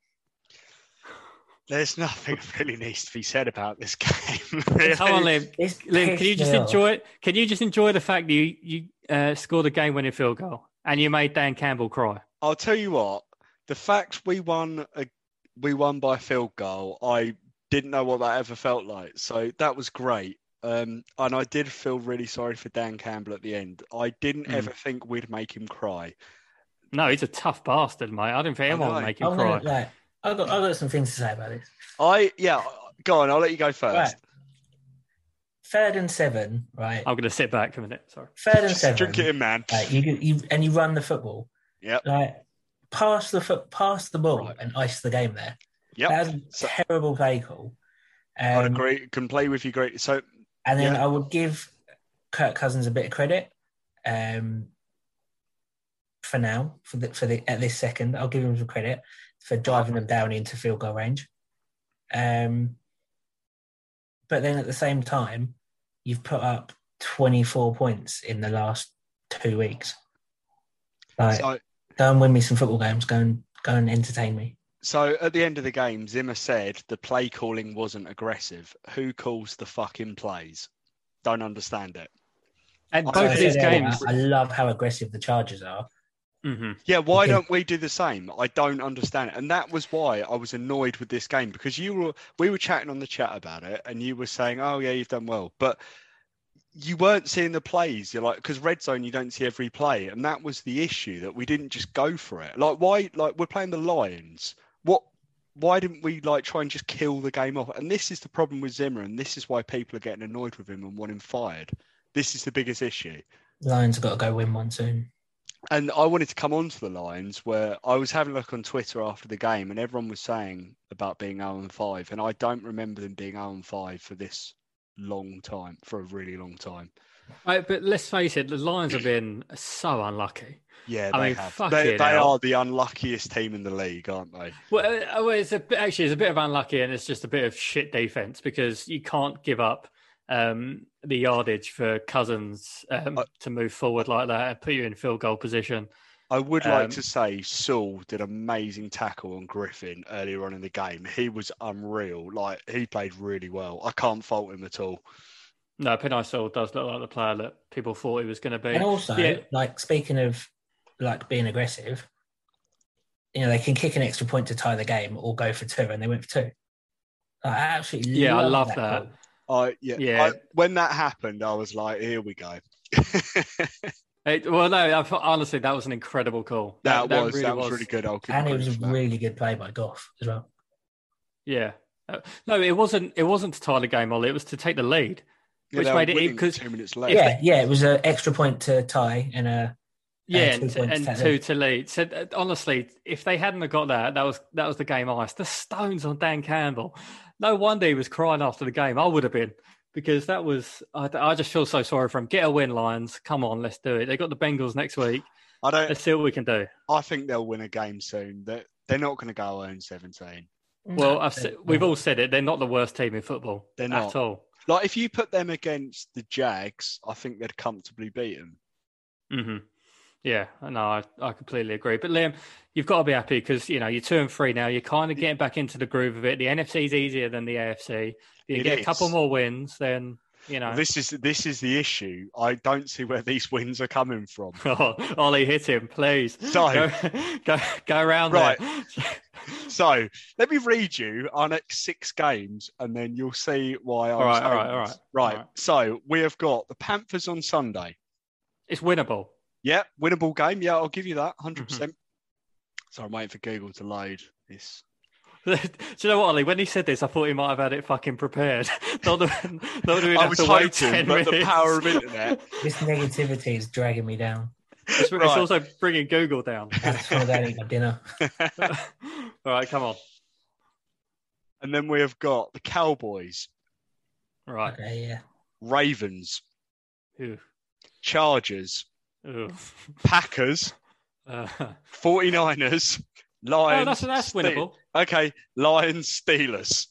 There's nothing really needs to be said about this game. Come on, Liam. Liam, can you just enjoy? it? Can you just enjoy the fact that you you uh, scored a game-winning field goal? and you made Dan Campbell cry. I'll tell you what. The fact we won a, we won by field goal, I didn't know what that ever felt like. So that was great. Um, and I did feel really sorry for Dan Campbell at the end. I didn't mm. ever think we'd make him cry. No, he's a tough bastard, mate. I didn't think anyone would make him cry. Gonna, I've got, I've got some things to say about this. I yeah, go on. I'll let you go first. Right third and seven, right? I'm going to sit back for a minute. Sorry. Third and seven. Drink it in, man. Right, you, you and you run the football. Yep. Like pass the foot, pass the ball, right. and ice the game there. Yep. That's a so, terrible play call. Um, I agree. Can play with you great. So. And then yeah. I would give Kirk Cousins a bit of credit. Um, for now, for the for the at this second, I'll give him some credit for driving them down into field goal range. Um, but then at the same time, you've put up 24 points in the last two weeks. Like, so, go and win me some football games. Go and go and entertain me. So at the end of the game, Zimmer said the play calling wasn't aggressive. Who calls the fucking plays? Don't understand it. And both said these games. I love how aggressive the Chargers are. Hmm Yeah, why Okay. don't we do the same? I don't understand it. And that was why I was annoyed with this game because you were we were chatting on the chat about it and you were saying, "Oh yeah, you've done well." But you weren't seeing the plays. You're like because red zone you don't see every play and that was the issue that we didn't just go for it. Like why like we're playing the Lions. What why didn't we like try and just kill the game off? And this is the problem with Zimmer and this is why people are getting annoyed with him and want him fired. This is the biggest issue. Lions have got to go win one soon. And I wanted to come on to the Lions where I was having a look on Twitter after the game and everyone was saying about being 0 and 5. And I don't remember them being 0 and 5 for this long time, for a really long time. Right, but let's face it, the Lions have been so unlucky. Yeah, I they mean, have. They, they are the unluckiest team in the league, aren't they? Well, uh, well, it's a actually it's a bit of unlucky, and it's just a bit of shit defense because you can't give up um, the yardage for Cousins um, I- to move forward like that and put you in field goal position. I would like Um, to say Sewell did amazing tackle on Griffin earlier on in the game. He was unreal. Like he played really well. I can't fault him at all. No, Penei Sewell does look like the player that people thought he was going to be. And also, Yeah. like speaking of like being aggressive, you know, they can kick an extra point to tie the game or go for two, and they went for two. I absolutely Yeah, I love that. that. Call. I yeah. Yeah. I, when that happened, I was like, here we go. It- well, no, I, thought- honestly, that was an incredible call. That, was that was really good. And it was a for that. really good play by Goff as well. Yeah. Uh, no, it wasn't. It wasn't to tie the game, Ollie. It was to take the lead. Yeah, which made it- winning because- two minutes left. Yeah, yeah, it was an extra point to tie and a Yeah, two and, and two to lead. So uh, honestly, if they hadn't have got that, that was that was the game ice. The stones on Dan Campbell. No wonder he was crying after the game. I would have been because that was. I, I just feel so sorry for him. Get a win, Lions. Come on, let's do it. They got the Bengals next week. I don't. Let's see what we can do. I think they'll win a game soon. They're, they're not going to go own seventeen. Well, I've, we've all said it. They're not the worst team in football. They're not at all. Like if you put them against the Jags, I think they'd comfortably beat them. hmm Yeah, no, I, I completely agree. But Liam, you've got to be happy because you know you're two and three now. You're kind of getting back into the groove of it. The NFC is easier than the AFC. If You It get a couple more wins, then you know. This is this is the issue. I don't see where these wins are coming from. Oh, Ollie, hit him, please. So- go, go, go around Right. So let me read you our next six games, and then you'll see why. I'm All right, all right, right, right. all right. So we have got the Panthers on Sunday. It's winnable. Yeah, winnable game. Yeah, I'll give you that, 100 Mm-hmm. percent. So I'm waiting for Google to load this. Do you know what, Ollie? When he said this, I thought he might have had it fucking prepared. not that, not that we'd I was to wait hoping, 10 but the power of internet. This negativity is dragging me down. It's, it's Right. also bringing Google down. I just want to go and eat my dinner. all right, come on. and then we have got the Cowboys, Right. Okay, yeah. Ravens, Ooh, Chargers, ooh. Packers, Uh, 49ers, Lions. oh, that's that's Ste- winnable. Okay, Lions, Steelers.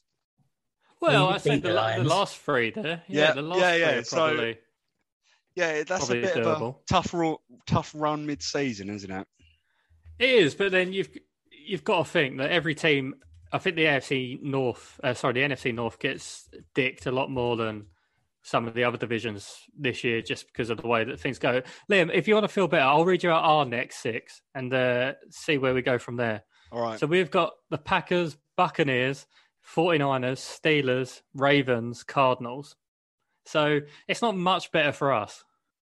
Well, I said beat the, the the last three there. Yeah, Yeah, the last yeah, three yeah, so- Yeah, that's Probably a bit of a tough, ru- tough run mid-season, isn't it? It is, but then you've you've got to think that every team. I think the AFC North, uh, sorry, the NFC North gets dicked a lot more than some of the other divisions this year, just because of the way that things go. Liam, if you want to feel better, I'll read you out our next six and uh, see where we go from there. All right. So we've got the Packers, Buccaneers, 49ers, Steelers, Ravens, Cardinals. So it's not much better for us.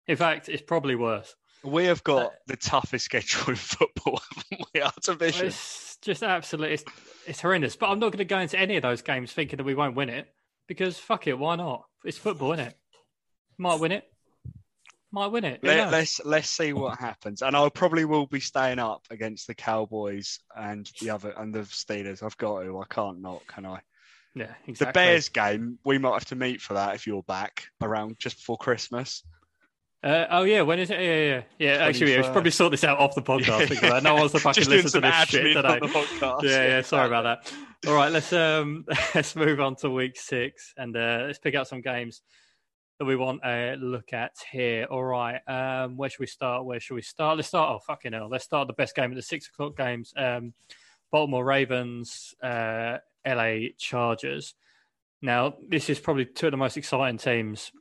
In fact, it's probably worse. we have got uh, the toughest schedule in football, haven't we? Our division. It's just absolutely, it's, it's horrendous. But I'm not going to go into any of those games thinking that we won't win it because fuck it, why not? It's football, isn't it? Might win it. Might win it. Let, let's let's see what happens, and I probably will be staying up against the Cowboys and the other and the Steelers. I've got to. I can't not, can I? yeah, The. Bears game, we might have to meet for that if you're back around just before Christmas. Uh, oh yeah, when is it? Yeah, yeah, yeah. yeah actually, yeah, we should probably sort this out off the podcast. because no one's to fucking listen to this shit today. the yeah, yeah. Sorry about that. All right, let's um let's move on to week six and uh, let's pick out some games that we want a look at here. All right, um, where should we start? Where should we start? Let's start. Oh fucking hell! Let's start the best game at the six o'clock games. Um, Baltimore Ravens, uh, LA Chargers. Now, this is probably two of the most exciting teams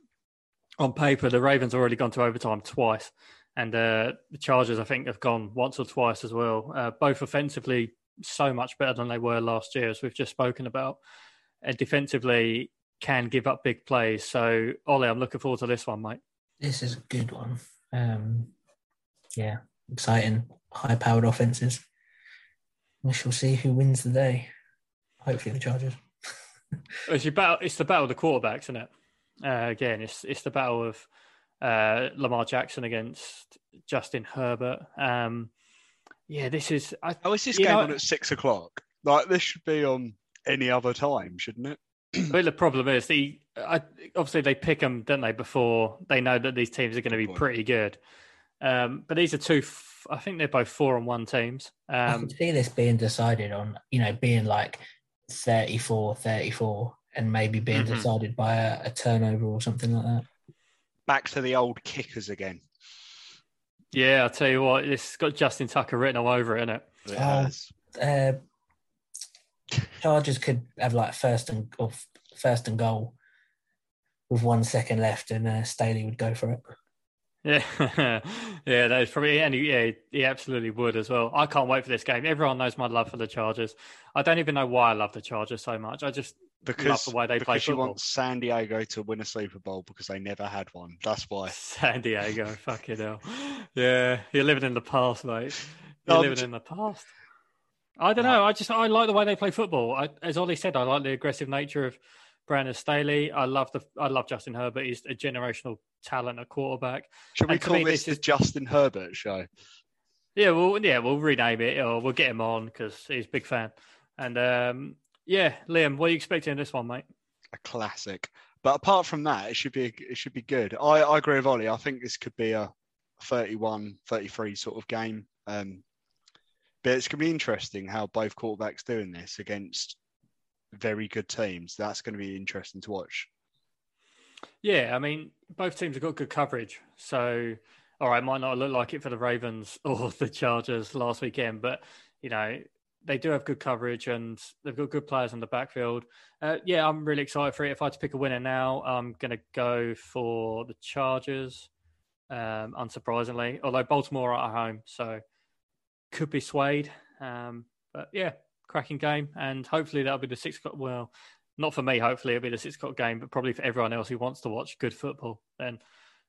on paper. The Ravens have already gone to overtime twice, and uh, the Chargers, I think, have gone once or twice as well. Uh, both offensively, so much better than they were last year, as we've just spoken about. And defensively, can give up big plays. So, Ollie, I'm looking forward to this one, mate. This is a good one. Um, yeah, exciting, high powered offenses. We shall see who wins the day. Hopefully, the Chargers. it's, battle, it's the battle of the quarterbacks, isn't it? Uh, again, it's it's the battle of uh, Lamar Jackson against Justin Herbert. Um, yeah, this is. I, oh, is this game know, on at six o'clock? Like this should be on any other time, shouldn't it? but the problem is, the I, obviously they pick them, don't they? Before they know that these teams are going to be pretty good. Um, but these are two. I think they're both four and one teams. Um, I can see this being decided on, you know, being like 34, 34, and maybe being mm-hmm. decided by a, a turnover or something like that. Back to the old kickers again. Yeah, I'll tell you what, it's got Justin Tucker written all over it, isn't it? it oh, uh, Chargers could have like first and or first and goal with one second left, and uh, Staley would go for it. Yeah, yeah, that is probably, and he, yeah, he absolutely would as well. I can't wait for this game. Everyone knows my love for the Chargers. I don't even know why I love the Chargers so much. I just because, love the way they play football. want San Diego to win a Super Bowl because they never had one. That's why. San Diego, fucking hell. Yeah, you're living in the past, mate. You're living in the past. I don't know. I just I like the way they play football. I, as Ollie said, I like the aggressive nature of Brandon Staley. I love the I love Justin Herbert. He's a generational talent at quarterback. Should we and call me, this, this the Justin Herbert show? Yeah, well, yeah, we'll rename it or we'll get him on because he's a big fan. And um, yeah, Liam, what are you expecting in this one, mate? A classic. But apart from that, it should be it should be good. I, I agree with Ollie. I think this could be a 31, 33 sort of game. Um, but it's going to be interesting how both quarterbacks doing this against very good teams. That's going to be interesting to watch. Yeah, I mean, both teams have got good coverage. So, all right, might not look like it for the Ravens or the Chargers last weekend, but you know they do have good coverage and they've got good players in the backfield. Uh, yeah, I'm really excited for it. If I had to pick a winner now, I'm going to go for the Chargers. Um, unsurprisingly, although Baltimore are at home, so could be swayed. Um, but yeah, cracking game, and hopefully that'll be the six o'clock. Well, not for me. Hopefully it'll be the six o'clock game, but probably for everyone else who wants to watch good football, then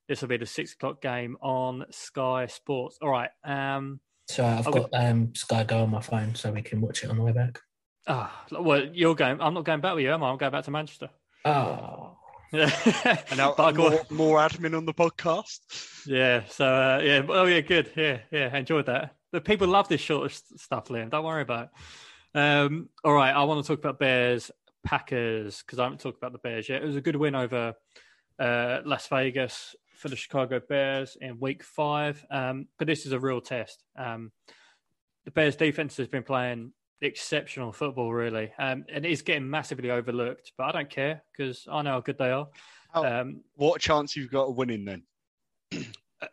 this will be the six o'clock game on Sky Sports. All right. Um, so I've got um, Sky Go on my phone, so we can watch it on the way back. Ah, oh, well, you're going. I'm not going back with you, am I? I'm going back to Manchester. Oh. and now more, more, admin on the podcast. Yeah. So uh, yeah. Oh yeah. Good. Yeah. Yeah. Enjoyed that. The people love this sort of stuff, Liam. Don't worry about it. Um, all right, I want to talk about Bears Packers because I haven't talked about the Bears yet. It was a good win over uh, Las Vegas for the Chicago Bears in Week Five, um, but this is a real test. Um, the Bears defense has been playing exceptional football, really, um, and it is getting massively overlooked. But I don't care because I know how good they are. How, um, what chance you've got of winning then?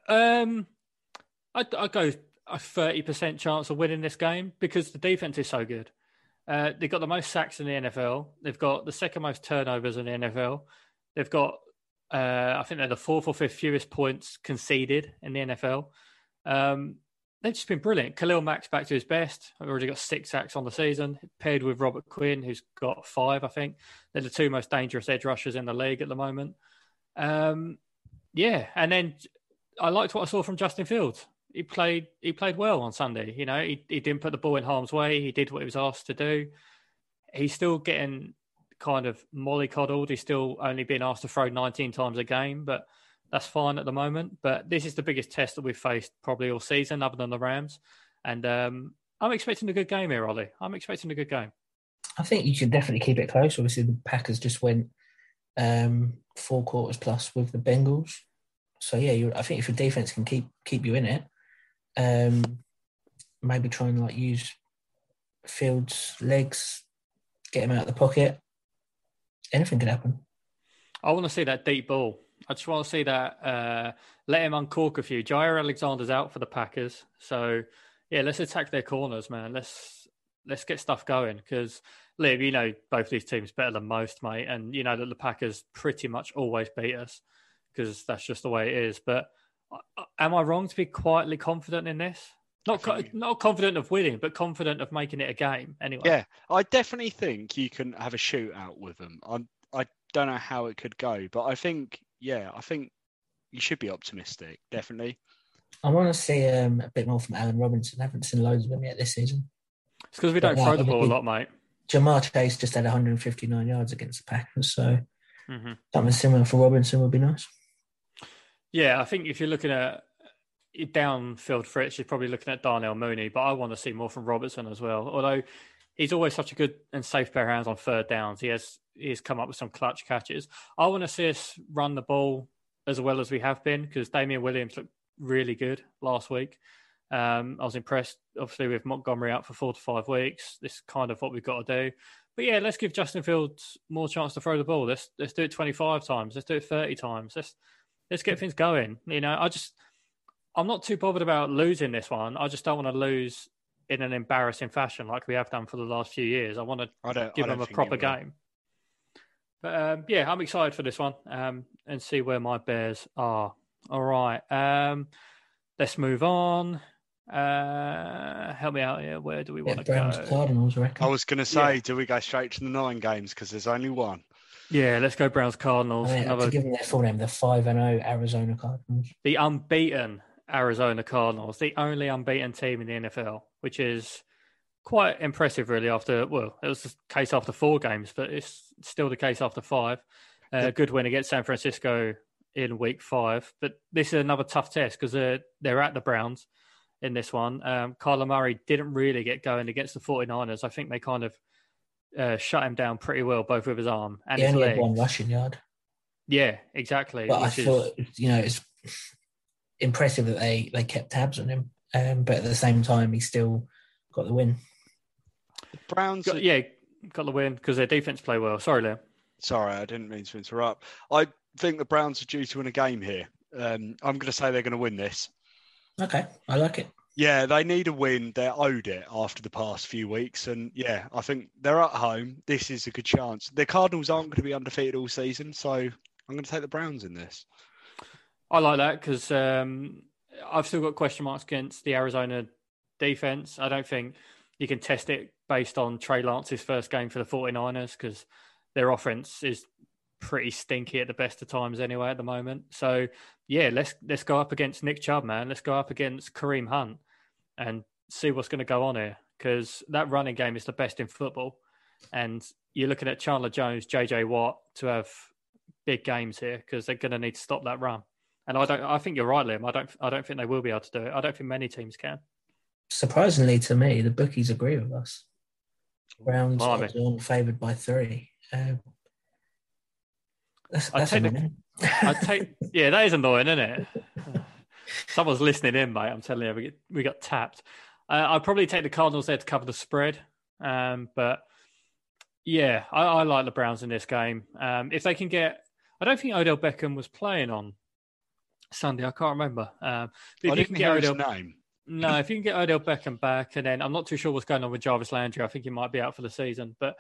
um, I, I go a 30% chance of winning this game because the defense is so good. Uh, they've got the most sacks in the NFL. They've got the second most turnovers in the NFL. They've got, uh, I think they're the fourth or fifth fewest points conceded in the NFL. Um, they've just been brilliant. Khalil Mack's back to his best. I've already got six sacks on the season, paired with Robert Quinn, who's got five, I think. They're the two most dangerous edge rushers in the league at the moment. Um, yeah, and then I liked what I saw from Justin Fields he played he played well on Sunday. You know, he, he didn't put the ball in harm's way. He did what he was asked to do. He's still getting kind of mollycoddled. He's still only being asked to throw 19 times a game, but that's fine at the moment. But this is the biggest test that we've faced probably all season, other than the Rams. And um, I'm expecting a good game here, Ollie. I'm expecting a good game. I think you should definitely keep it close. Obviously, the Packers just went um, four quarters plus with the Bengals. So yeah, I think if your defense can keep keep you in it, um, maybe try and like use Fields' legs, get him out of the pocket. Anything could happen. I want to see that deep ball. I just want to see that. Uh, let him uncork a few. Jaire Alexander's out for the Packers, so yeah, let's attack their corners, man. Let's let's get stuff going because Liv, you know both these teams better than most, mate, and you know that the Packers pretty much always beat us because that's just the way it is. But uh, am I wrong to be quietly confident in this? Not co- not confident of winning, but confident of making it a game. Anyway, Yeah, I definitely think you can have a shootout with them. I'm, I don't know how it could go, but I think, yeah, I think you should be optimistic. Definitely. I want to see um, a bit more from Allen Robinson. I haven't seen loads of him yet this season. it's because we don't But, throw uh, the ball a lot, mate. Ja'Marr Chase just had 159 yards against the Packers, so hmm something similar for Robinson would be nice. Yeah, I think if you're looking at downfield threats, you're probably looking at Darnell Mooney, but I want to see more from Robertson as well. Although he's always such a good and safe pair of hands on third downs, he has he's come up with some clutch catches. I want to see us run the ball as well as we have been because Damien Williams looked really good last week. Um, I was impressed, obviously, with Montgomery out for four to five weeks. This is kind of what we've got to do. But yeah, let's give Justin Fields more chance to throw the ball. Let's let's do it 25 times. Let's do it 30 times. Let's let's get things going. You know, I just I'm not too bothered about losing this one. I just don't want to lose in an embarrassing fashion like we have done for the last few years. I want to I don't give them a proper game. But um, yeah, I'm excited for this one um, and see where my Bears are. All right, um, let's move on. Uh, help me out here. Where do we Yeah, want to Browns go? Cardinals, I. I was going to say, do we go straight to the nine games because there's only one? Yeah, let's go Browns Cardinals. I mean, Another to give them their full name, the 5 and 0 Arizona Cardinals. the unbeaten Arizona Cardinals, the only unbeaten team in the NFL, which is quite impressive, really. After well, it was the case after four games, but it's still the case after five. Uh, good win against San Francisco in Week Five, but this is another tough test because they're they're at the Browns in this one. Um, Kyler Murray didn't really get going against the 49ers. I think they kind of uh, shut him down pretty well, both with his arm and He his only leg. had one rushing yard. Yeah, exactly. But I is- thought, you know, it's impressive that they, they kept tabs on him. Um, but at the same time, he still got the win. The Browns. got, yeah, got the win because their defense play well. Sorry, Liam. Sorry, I didn't mean to interrupt. I think the Browns are due to win a game here. Um, I'm going to say they're going to win this. Okay, I like it. Yeah, they need a win. They're owed it after the past few weeks. And yeah, I think they're at home. This is a good chance. The Cardinals aren't going to be undefeated all season. So I'm going to take the Browns in this. I like that because um, I've still got question marks against the Arizona defense. I don't think you can test it based on Trey Lance's first game for the 49ers because their offense is pretty stinky at the best of times anyway at the moment. So yeah, let's let's go up against Nick Chubb, man. Let's go up against Kareem Hunt and see what's going to go on here because that running game is the best in football. And you're looking at Chandler Jones, JJ Watt to have big games here because they're going to need to stop that run. And I don't. I think you're right, Liam. I don't. I don't think they will be able to do it. I don't think many teams can. Surprisingly to me, the bookies agree with us. Browns on favoured by three. Um, that's that's take the- I take. yeah, that is annoying, isn't it? Someone's listening in, mate. I'm telling you, we get, we got tapped. Uh, I'd probably take the Cardinals there to cover the spread, um, but yeah, I, I like the Browns in this game. Um, if they can get, I don't think Odell Beckham was playing on Sunday. I can't remember. Um, I if you can didn't get hear his Odell, name. No, if you can get Odell Beckham back, and then I'm not too sure what's going on with Jarvis Landry. I think he might be out for the season. But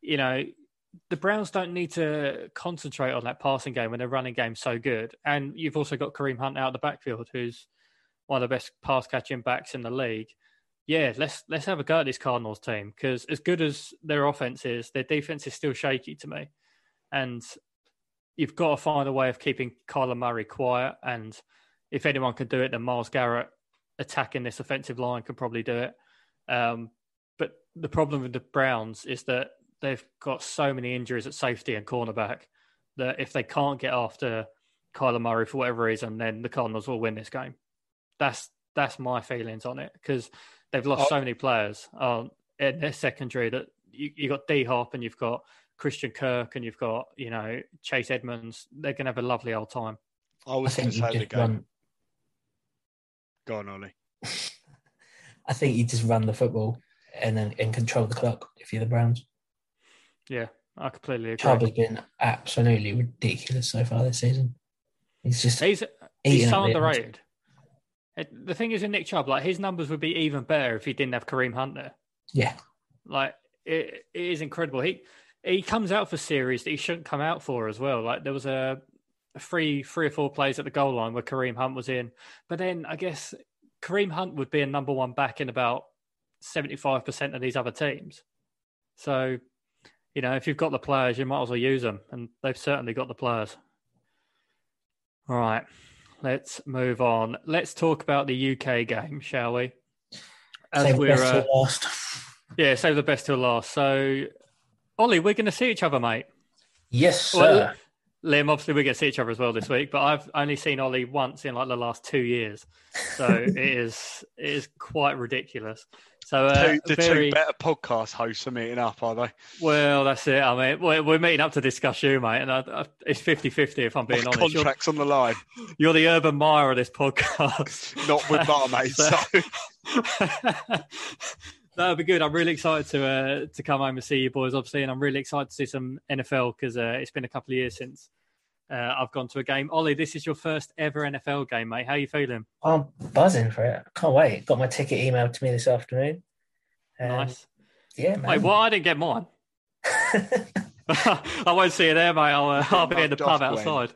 you know, the Browns don't need to concentrate on that passing game when their running game's so good. And you've also got Kareem Hunt out of the backfield, who's one of the best pass catching backs in the league. Yeah, let's let's have a go at this Cardinals team because as good as their offense is, their defense is still shaky to me. And you've got to find a way of keeping Kyler Murray quiet. And if anyone can do it, then Myles Garrett attacking this offensive line can probably do it. Um, but the problem with the Browns is that they've got so many injuries at safety and cornerback that if they can't get after Kyler Murray for whatever reason, then the Cardinals will win this game. That's that's my feelings on it because they've lost Oh. so many players um, in their secondary that you, you got D Hop and you've got Christian Kirk and you've got you know Chase Edmonds. They're going to have a lovely old time. I I was going think to say the just game. run. Go on, Ollie. I think you just run the football and then and control the clock if you're the Browns. Yeah, I completely agree. Chubb has been absolutely ridiculous so far this season. He's just He's eating he's so the underrated. The thing is, with Nick Chubb, like his numbers would be even better if he didn't have Kareem Hunt there. Yeah. Like it, it is incredible. He he comes out for series that he shouldn't come out for as well. Like there was a, three three or four plays at the goal line where Kareem Hunt was in, but then I guess Kareem Hunt would be a number one back in about seventy five percent of these other teams. So, you know, if you've got the players, you might as well use them, and they've certainly got the players. All right, let's move on. Let's talk about the UK game, shall we? As save we're uh, last. Yeah, save the best till last. So, Ollie, we're going to see each other, mate. Yes, sir. Well, Liam, obviously we're going to see each other as well this week, but I've only seen Ollie once in like the last two years, so it is it is quite ridiculous. So uh, two, the very... two better podcast hosts are meeting up, are they? Well, that's it. I mean, we're, we're meeting up to discuss you, mate, and I, I, it's 50-50 if I'm being My honest. Contracts you're, on the line. You're the Urban Meyer of this podcast. Not with Bar, mate. So. That would be good. I'm really excited to uh, to come home and see you boys, obviously, and I'm really excited to see some NFL because uh, it's been a couple of years since uh, I've gone to a game. Ollie, this is your first ever NFL game, mate. How are you feeling? I'm buzzing for it. I can't wait. Got my ticket emailed to me this afternoon. Um, nice. Yeah, man. Wait, well, I didn't get mine. I won't see you there, mate. I'll, uh, I'll be in the pub outside.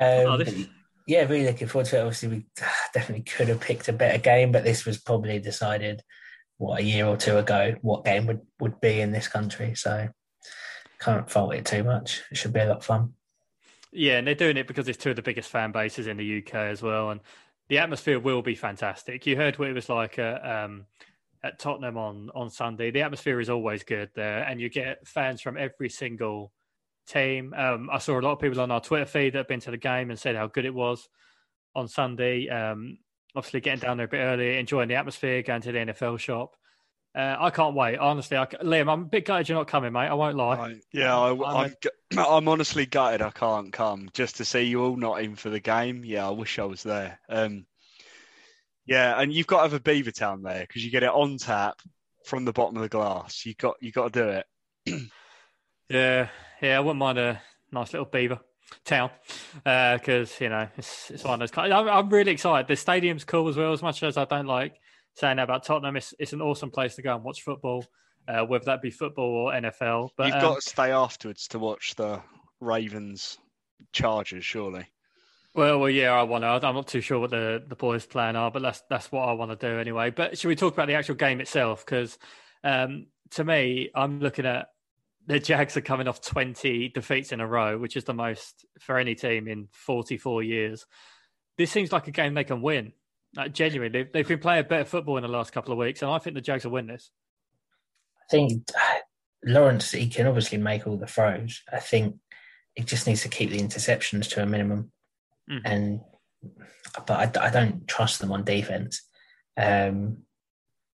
Um, oh, this... Yeah, really looking forward to it. Obviously, we definitely could have picked a better game, but this was probably decided what a year or two ago what game would, would be in this country. So can't fault it too much. It should be a lot of fun. Yeah, and they're doing it because it's two of the biggest fan bases in the UK as well, and the atmosphere will be fantastic. You heard what it was like at, um, at Tottenham on on Sunday. The atmosphere is always good there, and you get fans from every single team. Um, I saw a lot of people on our Twitter feed that have been to the game and said how good it was on Sunday. Um, obviously, getting down there a bit early, enjoying the atmosphere, going to the NFL shop. Uh, I can't wait. Honestly, I, Liam, I'm a bit gutted you're not coming, mate. I won't lie. I, yeah, I, am I'm, I'm honestly gutted I can't come just to see you all not in for the game. Yeah, I wish I was there. Um, yeah, and you've got to have a Beavertown there because you get it on tap from the bottom of the glass. You got you got to do it. yeah, yeah, I wouldn't mind a nice little beaver town because uh, you know it's it's one of those. I'm, I'm really excited. The stadium's cool as well. As much as I don't like saying that about Tottenham. It's, it's an awesome place to go and watch football, uh, whether that be football or NFL. But you've um, got to stay afterwards to watch the Ravens Chargers, surely. Well, well, yeah, I want to. I'm not too sure what the the boys' plan are, but that's that's what I want to do anyway. But should we talk about the actual game itself? Because um, to me, I'm looking at the Jags are coming off 20 defeats in a row, which is the most for any team in 44 years. This seems like a game they can win. Like, genuinely, they've, been playing better football in the last couple of weeks, and I think the Jags will win this. I think uh, Lawrence, he can obviously make all the throws. I think he just needs to keep the interceptions to a minimum. Mm. And but I, I, don't trust them on defense. Um,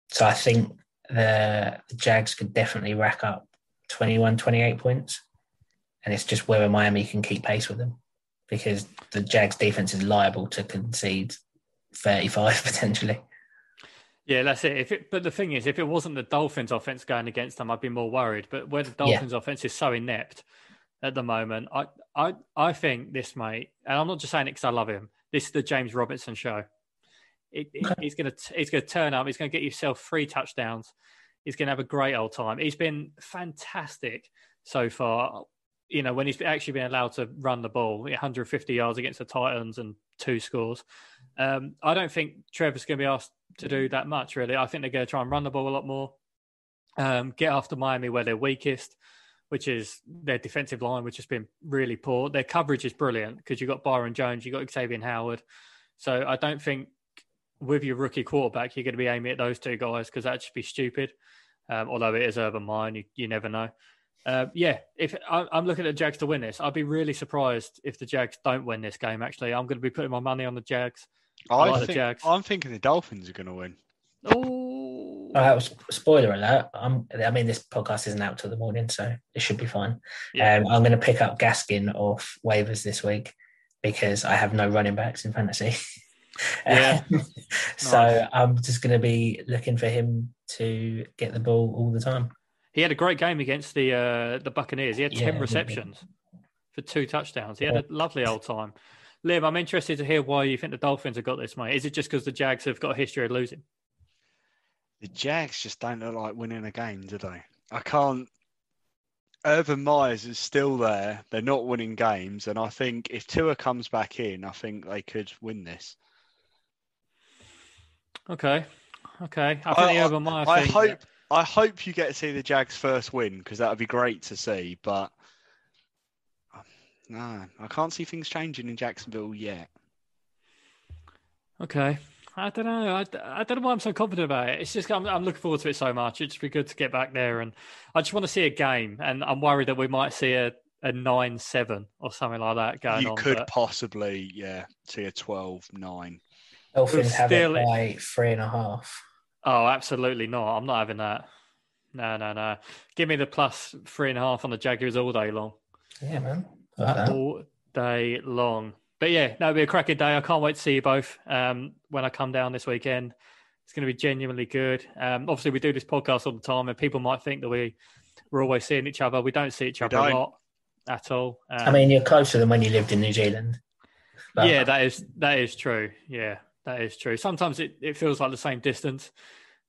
so I think the, the Jags could definitely rack up 21, 28 points. And it's just whether Miami can keep pace with them because the Jags defense is liable to concede 35 potentially. Yeah, that's it. If it, but the thing is, if it wasn't the Dolphins' offense going against them, I'd be more worried. But where the Dolphins' yeah. offense is so inept at the moment, I, I, I think this mate, and I'm not just saying it because I love him. This is the James Robinson show. It, it, he's gonna, he's gonna turn up. He's gonna get yourself three touchdowns. He's gonna have a great old time. He's been fantastic so far. You know, when he's actually been allowed to run the ball, 150 yards against the Titans and two scores. Um, I don't think Trevor's going to be asked to do that much, really. I think they're going to try and run the ball a lot more, um, get after Miami where they're weakest, which is their defensive line, which has been really poor. Their coverage is brilliant because you've got Byron Jones, you've got Xavien Howard. So I don't think with your rookie quarterback, you're going to be aiming at those two guys because that'd just be stupid. Um, although it is Urban Meyer, you, you never know. Uh, yeah, if I, am looking at the Jags to win this, I'd be really surprised if the Jags don't win this game. Actually, I'm going to be putting my money on the Jags. I, I like think, Jags. I'm thinking the Dolphins are going to win. Oh, uh, spoiler alert! I'm, I mean, this podcast isn't out till the morning, so it should be fine. Yeah. Um, I'm going to pick up Gaskin off waivers this week because I have no running backs in fantasy. Yeah. so nice. I'm just going to be looking for him to get the ball all the time. He had a great game against the uh, the Buccaneers. He had ten yeah, receptions for two touchdowns. He had a lovely old time. Liam, I'm interested to hear why you think the Dolphins have got this, mate. Is it just because the Jags have got a history of losing? The Jags just don't look like winning a game, do they? I can't. Urban Meyer's is still there. They're not winning games, and I think if Tua comes back in, I think they could win this. Okay, okay. I think I, Urban Meyer. I hope. I hope you get to see the Jags' first win because that would be great to see. But no, I can't see things changing in Jacksonville yet. Okay. I don't know. I, I don't know why I'm so confident about it. It's just I'm, I'm looking forward to it so much. It'd just be good to get back there, and I just want to see a game. And I'm worried that we might see a, a nine seven or something like that going you on. could possibly, yeah, see a 12-9. Dolphins have it still- by three and a half. Oh, absolutely not. I'm not having that. No, no, no. Give me the plus three and a half on the Jaguars all day long. Yeah, man. Like. All day long. But yeah, no, it'll be a cracking day. I can't wait to see you both um, when I come down this weekend. It's going to be genuinely good. Um, obviously, we do this podcast all the time, and people might think that we we're always seeing each other. We don't see each other a lot at all. Um, I mean, you're closer than when you lived in New Zealand. But yeah, that is that is true. Yeah, that is true. Sometimes it, it feels like the same distance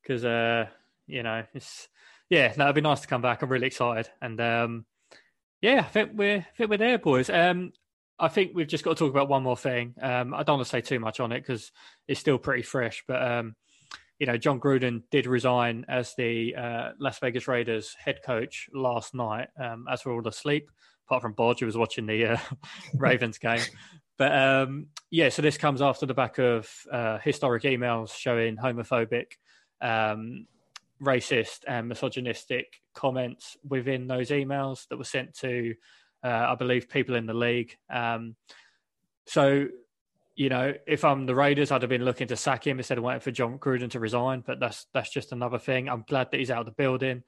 because uh, you know it's yeah. No, it'd be nice to come back. I'm really excited, and um, yeah, I think we're I think we're there, boys. Um, I think we've just got to talk about one more thing. Um, I don't want to say too much on it because it's still pretty fresh, but um, you know, Jon Gruden did resign as the uh, Las Vegas Raiders head coach last night, um, as we're all asleep, apart from Bodge, who was watching the uh, Ravens game. But um, yeah, so this comes after the back of uh, historic emails showing homophobic, um, racist, and misogynistic comments within those emails that were sent to, uh, I believe, people in the league. Um, so, you know, if I'm the Raiders, I'd have been looking to sack him instead of waiting for Jon Gruden to resign. But that's that's just another thing. I'm glad that he's out of the building.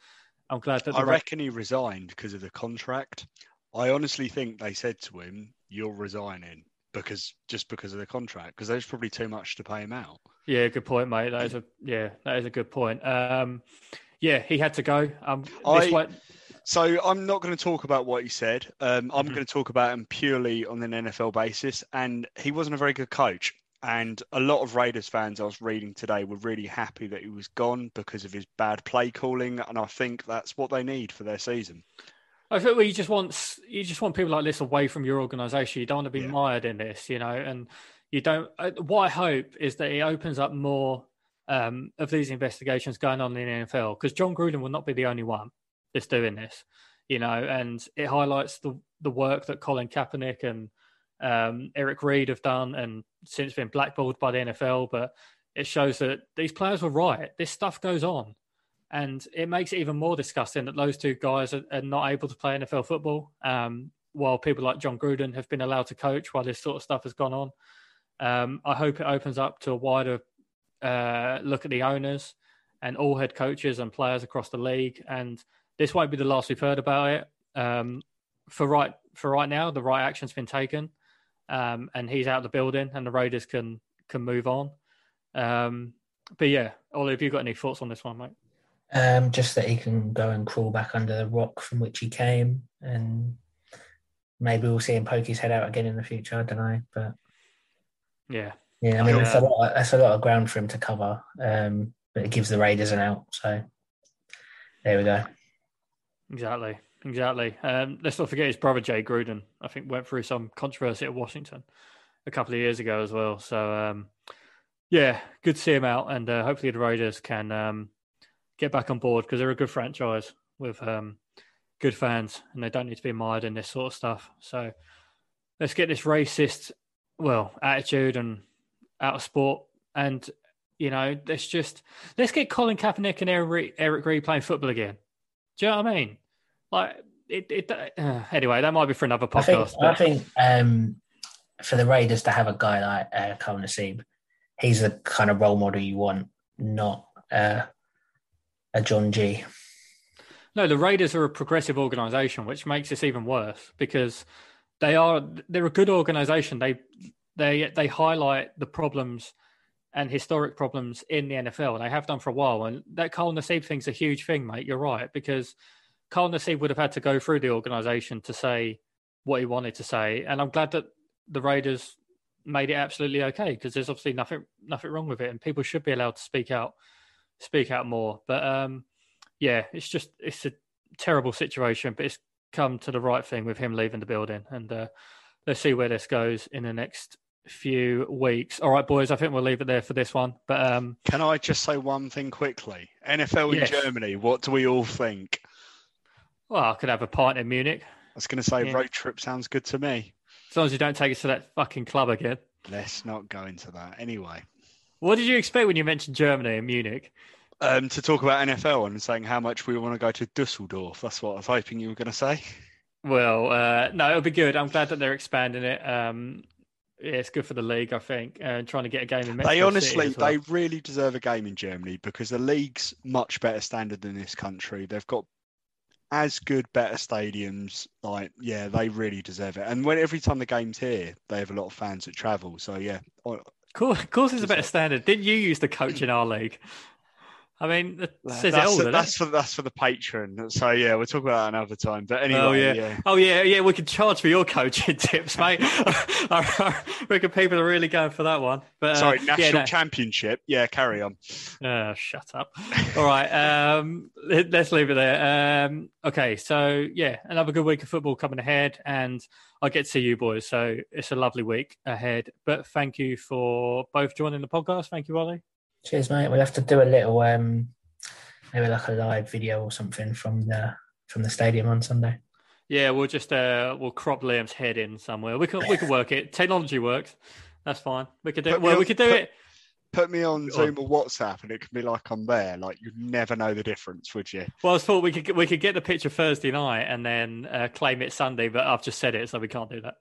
I'm glad that I Ra- reckon he resigned because of the contract. I honestly think they said to him, "You're resigning." Because just because of the contract, because there's probably too much to pay him out. Yeah, good point, mate. That is a yeah, that is a good point. Um, yeah, he had to go. Um, this I- way, So I'm not going to talk about what he said. Um, I'm Mhm. going to talk about him purely on an NFL basis. And he wasn't a very good coach. And a lot of Raiders fans I was reading today were really happy that he was gone because of his bad play calling. And I think that's what they need for their season. I think well, you just want you just want people like this away from your organisation. You don't want to be Yeah. mired in this, you know. And you don't. uh, What I hope is that it opens up more um, of these investigations going on in the NFL because Jon Gruden will not be the only one that's doing this, you know. And it highlights the the work that Colin Kaepernick and um, Eric Reid have done, and since been blackballed by the NFL. But it shows that these players were right. This stuff goes on. And it makes it even more disgusting that those two guys are, are not able to play NFL football, um, while people like Jon Gruden have been allowed to coach while this sort of stuff has gone on. Um, I hope it opens up to a wider uh, look at the owners and all head coaches and players across the league. And this won't be the last we've heard about it. Um, for right for right now, the right action's been taken, um, and he's out of the building, and the Raiders can can move on. Um, but yeah, Ollie, have you got any thoughts on this one, mate? Um, just that he can go and crawl back under the rock from which he came, and maybe we'll see him poke his head out again in the future. I don't know, but Yeah, yeah, I mean, Yeah. that's a lot. That's a lot of ground for him to cover. Um, but it gives the Raiders an out. So there we go. Exactly, exactly. Um, let's not forget his brother Jay Gruden. I think went through some controversy at Washington a couple of years ago as well. So um, yeah, good to see him out, and uh, hopefully the Raiders can um, get back on board because they're a good franchise with um, good fans, and they don't need to be mired in this sort of stuff. So let's get this racist, well, attitude and out of sport, and you know, let's just let's get Colin Kaepernick and Eric Eric Reid playing football again. Do you know what I mean? Like it. it uh, anyway, that might be for another I think. podcast. I think um, for the Raiders to have a guy like uh, Carl Nassib, he's the kind of role model you want, not uh, a Jon G. no, the Raiders are a progressive organisation, which makes this even worse because they are they're a good organisation. They they they highlight the problems and historic problems in the NFL. And they have done for a while, and that Carl Nassib thing's a huge thing, mate. You're right because Carl Nassib would have had to go through the organisation to say what he wanted to say, and I'm glad that the Raiders made it absolutely okay because there's obviously nothing nothing wrong with it, and people should be allowed to speak out speak out more. But um, yeah, it's just it's a terrible situation, but it's come to the right thing with him leaving the building, and uh, let's see where this goes in the next few weeks. All right, boys, I think we'll leave it there for this one. But um, can I just say one thing quickly? NFL in Yes. Germany, what do we all think? well, I could have a pint in Munich I was going to say Yeah. road trip sounds good to me. as long as you don't take us to that fucking club again. Let's not go into that. Anyway, What did you expect when you mentioned Germany and Munich? um, to talk about NFL and saying how much we want to go to Dusseldorf. That's what I was hoping you were going to say. Well, uh, no, it'll be good. I'm glad that they're expanding it. Um, yeah, it's good for the league, I think, and trying to get a game in Mexico They honestly, well. they really deserve a game in Germany because the league's much better standard than this country. They've got as good, better stadiums. Like, yeah, they really deserve it. And when every time the game's here, they have a lot of fans that travel. So yeah, Cool. Of course, it's a better standard. Didn't you use the coach in our league? I mean, that says it that's, all, doesn't that's it? for that's for the patron. So yeah, we'll talk about that another time. But anyway, Oh yeah. yeah. oh yeah, yeah. We could charge for your coaching tips, mate. Reckon people are really going for that one. But uh, Sorry, yeah, national no. championship. Yeah, carry on. Uh, shut up. All right. Um, let- let's leave it there. Um, okay. So, yeah, another good week of football coming ahead, and I get to see you boys. So, it's a lovely week ahead. But thank you for both joining the podcast. Thank you, Ollie. Cheers, mate. We'll have to do a little, um, maybe like a live video or something from the from the stadium on Sunday. Yeah, we'll just uh, we'll crop Liam's head in somewhere. We can we can work it. Technology works. That's fine. We could do Put it. Well, on- we could do put- it. Put me on Zoom or WhatsApp, and it can be like I'm there. Like you'd never know the difference, would you? Well, I thought we could we could get the picture Thursday night and then uh, claim it Sunday, but I've just said it, so we can't do that.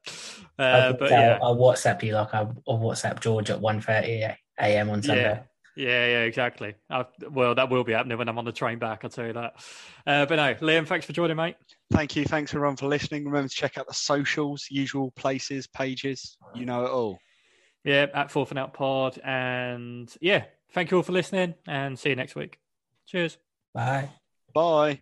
Uh, I'll, but yeah, I'll, I'll WhatsApp you like I'll, I'll WhatsApp George at 1.30 a.m. on Sunday. Yeah. Yeah, yeah, exactly. Uh, well, that will be happening when I'm on the train back. I'll tell you that. Uh, but no, Liam, thanks for joining, mate. Thank you. Thanks everyone for listening. Remember to check out the socials, usual places, pages. You know it all. Yeah, at Fourth and Out Pod, and yeah, thank you all for listening, and see you next week. Cheers. Bye. Bye.